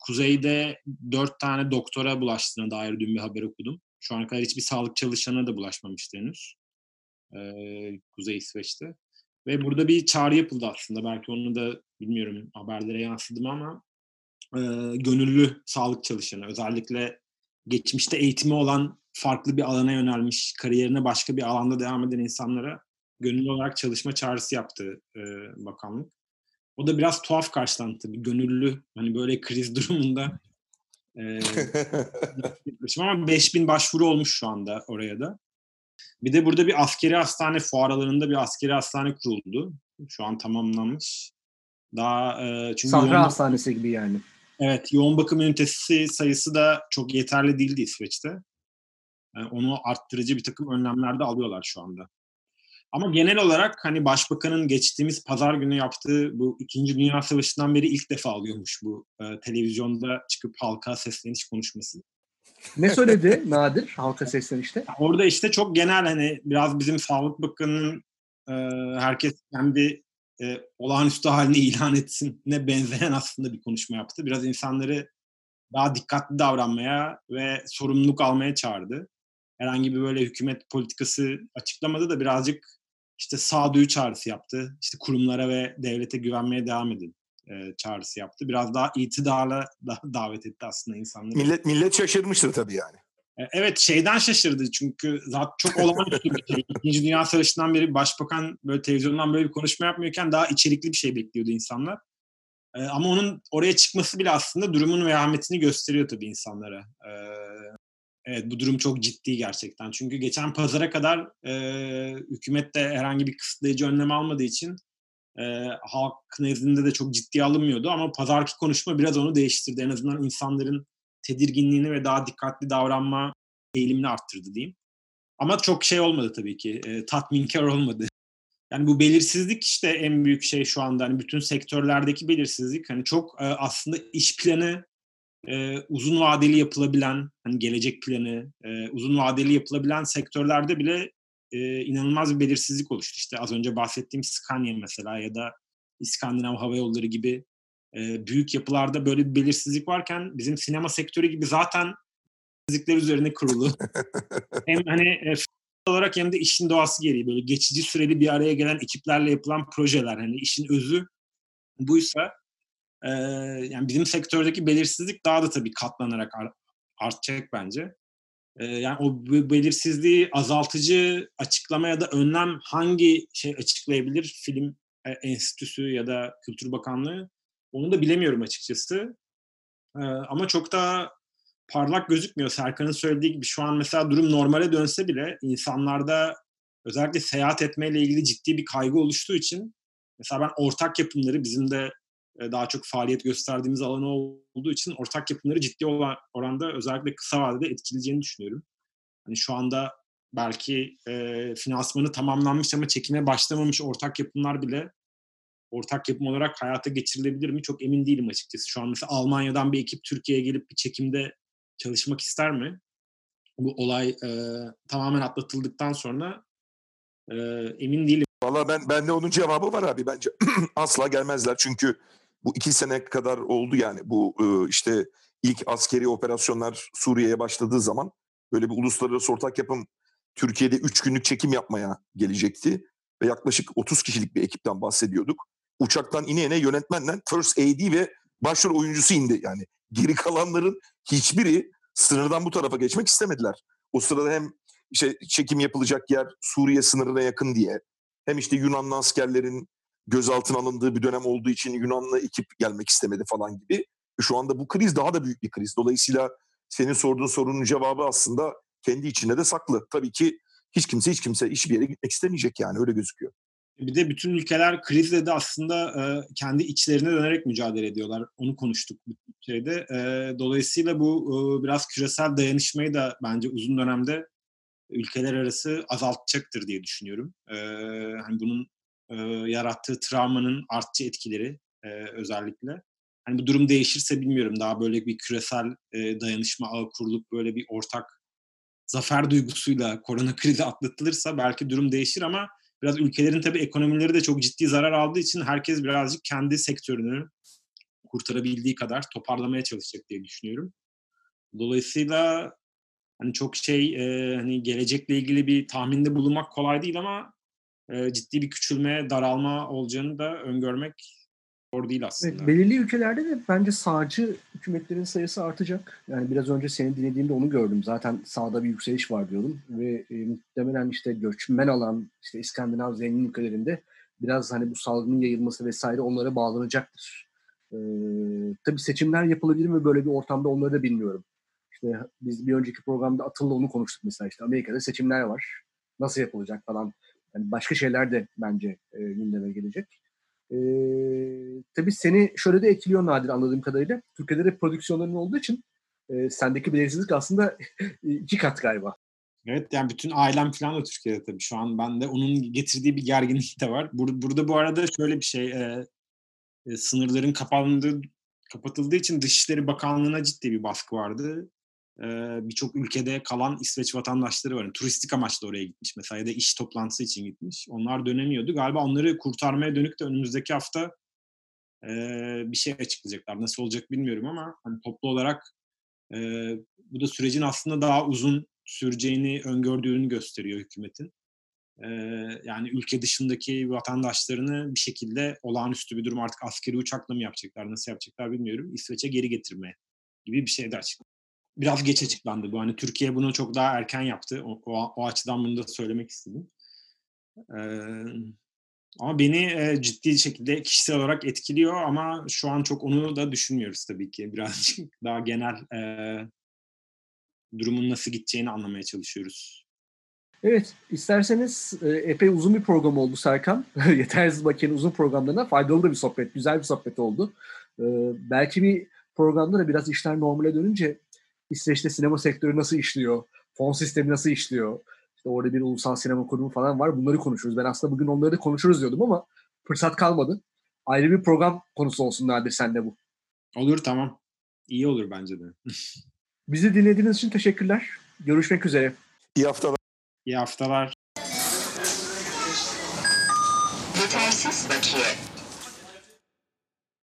Kuzeyde dört tane doktora bulaştığına dair dün bir haber okudum. Şu ana kadar hiçbir sağlık çalışanına da bulaşmamıştı henüz. Ee, Kuzey İsveç'te. Ve burada bir çağrı yapıldı aslında. Belki onu da bilmiyorum haberlere yansıdım ama e, gönüllü sağlık çalışanı özellikle geçmişte eğitimi olan farklı bir alana yönelmiş, kariyerine başka bir alanda devam eden insanlara gönüllü olarak çalışma çağrısı yaptı e, bakanlık. O da biraz tuhaf karşılandı tabii. Gönüllü hani böyle kriz [laughs] durumunda e, ama 5000 başvuru olmuş şu anda oraya da. Bir de burada bir askeri hastane fuar alanında bir askeri hastane kuruldu. Şu an tamamlanmış. Daha e, çünkü Sahra yoğun, hastanesi gibi yani. Evet, yoğun bakım ünitesi sayısı da çok yeterli değildi İsveç'te. Yani onu arttırıcı bir takım önlemler de alıyorlar şu anda. Ama genel olarak hani başbakanın geçtiğimiz pazar günü yaptığı bu İkinci Dünya Savaşı'ndan beri ilk defa alıyormuş bu e, televizyonda çıkıp halka sesleniş konuşması. Ne söyledi Nadir halka seslenişte? Orada işte çok genel hani biraz bizim Sağlık Bakanı'nın e, herkes kendi e, olağanüstü halini ilan etsin ne benzeyen aslında bir konuşma yaptı. Biraz insanları daha dikkatli davranmaya ve sorumluluk almaya çağırdı. Herhangi bir böyle hükümet politikası açıklamadı da birazcık işte sağduyu çağrısı yaptı. İşte kurumlara ve devlete güvenmeye devam edin e, çağrısı yaptı. Biraz daha itidarla da [laughs] davet etti aslında insanları. Millet millet şaşırmıştır tabii yani. E, Evet şeyden şaşırdı çünkü zaten çok olağanüstü bir şey. [laughs] İkinci Dünya Savaşı'ndan beri başbakan böyle televizyondan böyle bir konuşma yapmıyorken daha içerikli bir şey bekliyordu insanlar. E, ama onun oraya çıkması bile aslında durumun vehametini gösteriyor tabii insanlara. E, evet bu durum çok ciddi gerçekten. Çünkü geçen pazara kadar e, hükümet de herhangi bir kısıtlayıcı önlem almadığı için e, halk nezdinde de çok ciddiye alınmıyordu. Ama pazarki konuşma biraz onu değiştirdi. En azından insanların tedirginliğini ve daha dikkatli davranma eğilimini arttırdı diyeyim. Ama çok şey olmadı tabii ki. E, tatminkar olmadı. Yani bu belirsizlik işte en büyük şey şu anda. Hani bütün sektörlerdeki belirsizlik. Hani çok e, aslında iş planı e, uzun vadeli yapılabilen, hani gelecek planı e, uzun vadeli yapılabilen sektörlerde bile e, inanılmaz bir belirsizlik oluştu. İşte az önce bahsettiğim Scania mesela ya da İskandinav Hava Yolları gibi e, büyük yapılarda böyle bir belirsizlik varken bizim sinema sektörü gibi zaten belirsizlikler üzerine kurulu. [laughs] hem hani e, olarak hem de işin doğası gereği böyle geçici süreli bir araya gelen ekiplerle yapılan projeler. Hani işin özü buysa e, yani bizim sektördeki belirsizlik daha da tabii katlanarak ar- artacak bence. E, yani o belirsizliği azaltıcı açıklama ya da önlem hangi şey açıklayabilir? Film e, Enstitüsü ya da Kültür Bakanlığı onu da bilemiyorum açıkçası. Ee, ama çok da parlak gözükmüyor. Serkan'ın söylediği gibi şu an mesela durum normale dönse bile insanlarda özellikle seyahat etmeyle ilgili ciddi bir kaygı oluştuğu için mesela ben ortak yapımları bizim de e, daha çok faaliyet gösterdiğimiz alanı olduğu için ortak yapımları ciddi olan oranda özellikle kısa vadede etkileyeceğini düşünüyorum. Hani şu anda belki e, finansmanı tamamlanmış ama çekime başlamamış ortak yapımlar bile ortak yapım olarak hayata geçirilebilir mi çok emin değilim açıkçası. Şu an mesela Almanya'dan bir ekip Türkiye'ye gelip bir çekimde çalışmak ister mi? Bu olay e, tamamen atlatıldıktan sonra e, emin değilim. Valla ben bende onun cevabı var abi bence [clears throat] asla gelmezler çünkü bu iki sene kadar oldu yani bu e, işte ilk askeri operasyonlar Suriye'ye başladığı zaman böyle bir uluslararası ortak yapım Türkiye'de 3 günlük çekim yapmaya gelecekti ve yaklaşık 30 kişilik bir ekipten bahsediyorduk. Uçaktan ine ine yönetmenle First AD ve başrol oyuncusu indi yani. Geri kalanların hiçbiri sınırdan bu tarafa geçmek istemediler. O sırada hem işte çekim yapılacak yer Suriye sınırına yakın diye hem işte Yunanlı askerlerin gözaltına alındığı bir dönem olduğu için Yunanlı ekip gelmek istemedi falan gibi. Şu anda bu kriz daha da büyük bir kriz. Dolayısıyla senin sorduğun sorunun cevabı aslında kendi içinde de saklı. Tabii ki hiç kimse hiç kimse hiçbir yere gitmek istemeyecek yani öyle gözüküyor. Bir de bütün ülkeler krizle de aslında e, kendi içlerine dönerek mücadele ediyorlar. Onu konuştuk bu şeyde. E, dolayısıyla bu e, biraz küresel dayanışmayı da bence uzun dönemde ülkeler arası azaltacaktır diye düşünüyorum. E, hani bunun e, yarattığı travmanın artçı etkileri e, özellikle. Hani bu durum değişirse bilmiyorum daha böyle bir küresel e, dayanışma ağı kurulup böyle bir ortak zafer duygusuyla korona krizi atlatılırsa belki durum değişir ama biraz ülkelerin tabii ekonomileri de çok ciddi zarar aldığı için herkes birazcık kendi sektörünü kurtarabildiği kadar toparlamaya çalışacak diye düşünüyorum. Dolayısıyla hani çok şey e, hani gelecekle ilgili bir tahminde bulunmak kolay değil ama e, ciddi bir küçülme, daralma olacağını da öngörmek zor değil aslında. Evet, belirli ülkelerde de bence sağcı hükümetlerin sayısı artacak. Yani biraz önce senin dinlediğimde onu gördüm. Zaten sağda bir yükseliş var diyordum. Ve e, muhtemelen işte göçmen alan işte İskandinav zengin ülkelerinde biraz hani bu salgının yayılması vesaire onlara bağlanacaktır. Ee, tabii seçimler yapılabilir mi böyle bir ortamda onları da bilmiyorum. İşte biz bir önceki programda Atıl'la onu konuştuk mesela işte Amerika'da seçimler var. Nasıl yapılacak falan. Yani başka şeyler de bence e, gündeme gelecek. Ee, tabii seni şöyle de etkiliyor Nadir anladığım kadarıyla. Türkiye'de de prodüksiyonların olduğu için e, sendeki belirsizlik aslında [laughs] iki kat galiba. Evet yani bütün ailem falan da Türkiye'de tabii. Şu an bende onun getirdiği bir gerginlik de var. Bur- burada bu arada şöyle bir şey e, e, sınırların kapandığı kapatıldığı için Dışişleri Bakanlığı'na ciddi bir baskı vardı. E, Birçok ülkede kalan İsveç vatandaşları var. Yani turistik amaçla oraya gitmiş mesela ya da iş toplantısı için gitmiş. Onlar dönemiyordu. Galiba onları kurtarmaya dönük de önümüzdeki hafta bir şey açıklayacaklar. Nasıl olacak bilmiyorum ama hani toplu olarak bu da sürecin aslında daha uzun süreceğini öngördüğünü gösteriyor hükümetin. Yani ülke dışındaki vatandaşlarını bir şekilde olağanüstü bir durum artık askeri uçakla mı yapacaklar, nasıl yapacaklar bilmiyorum. İsveç'e geri getirme gibi bir şey de açıklandı. Biraz geç açıklandı bu. Hani Türkiye bunu çok daha erken yaptı. O, o, o açıdan bunu da söylemek istedim. Ee, ama beni e, ciddi şekilde kişisel olarak etkiliyor ama şu an çok onu da düşünmüyoruz tabii ki. [laughs] Birazcık daha genel e, durumun nasıl gideceğini anlamaya çalışıyoruz. Evet, isterseniz epey uzun bir program oldu Serkan. [laughs] Yetersiz Bakiye'nin uzun programlarına faydalı da bir sohbet, güzel bir sohbet oldu. E, belki bir programda da biraz işler normale dönünce İsveç'te sinema sektörü nasıl işliyor, fon sistemi nasıl işliyor, işte orada bir ulusal sinema kurumu falan var, bunları konuşuruz. Ben aslında bugün onları da konuşuruz diyordum ama fırsat kalmadı. Ayrı bir program konusu olsun Nadir senle bu. Olur tamam. İyi olur bence de. [laughs] Bizi dinlediğiniz için teşekkürler. Görüşmek üzere. İyi haftalar. İyi haftalar. Yetersiz bakiye.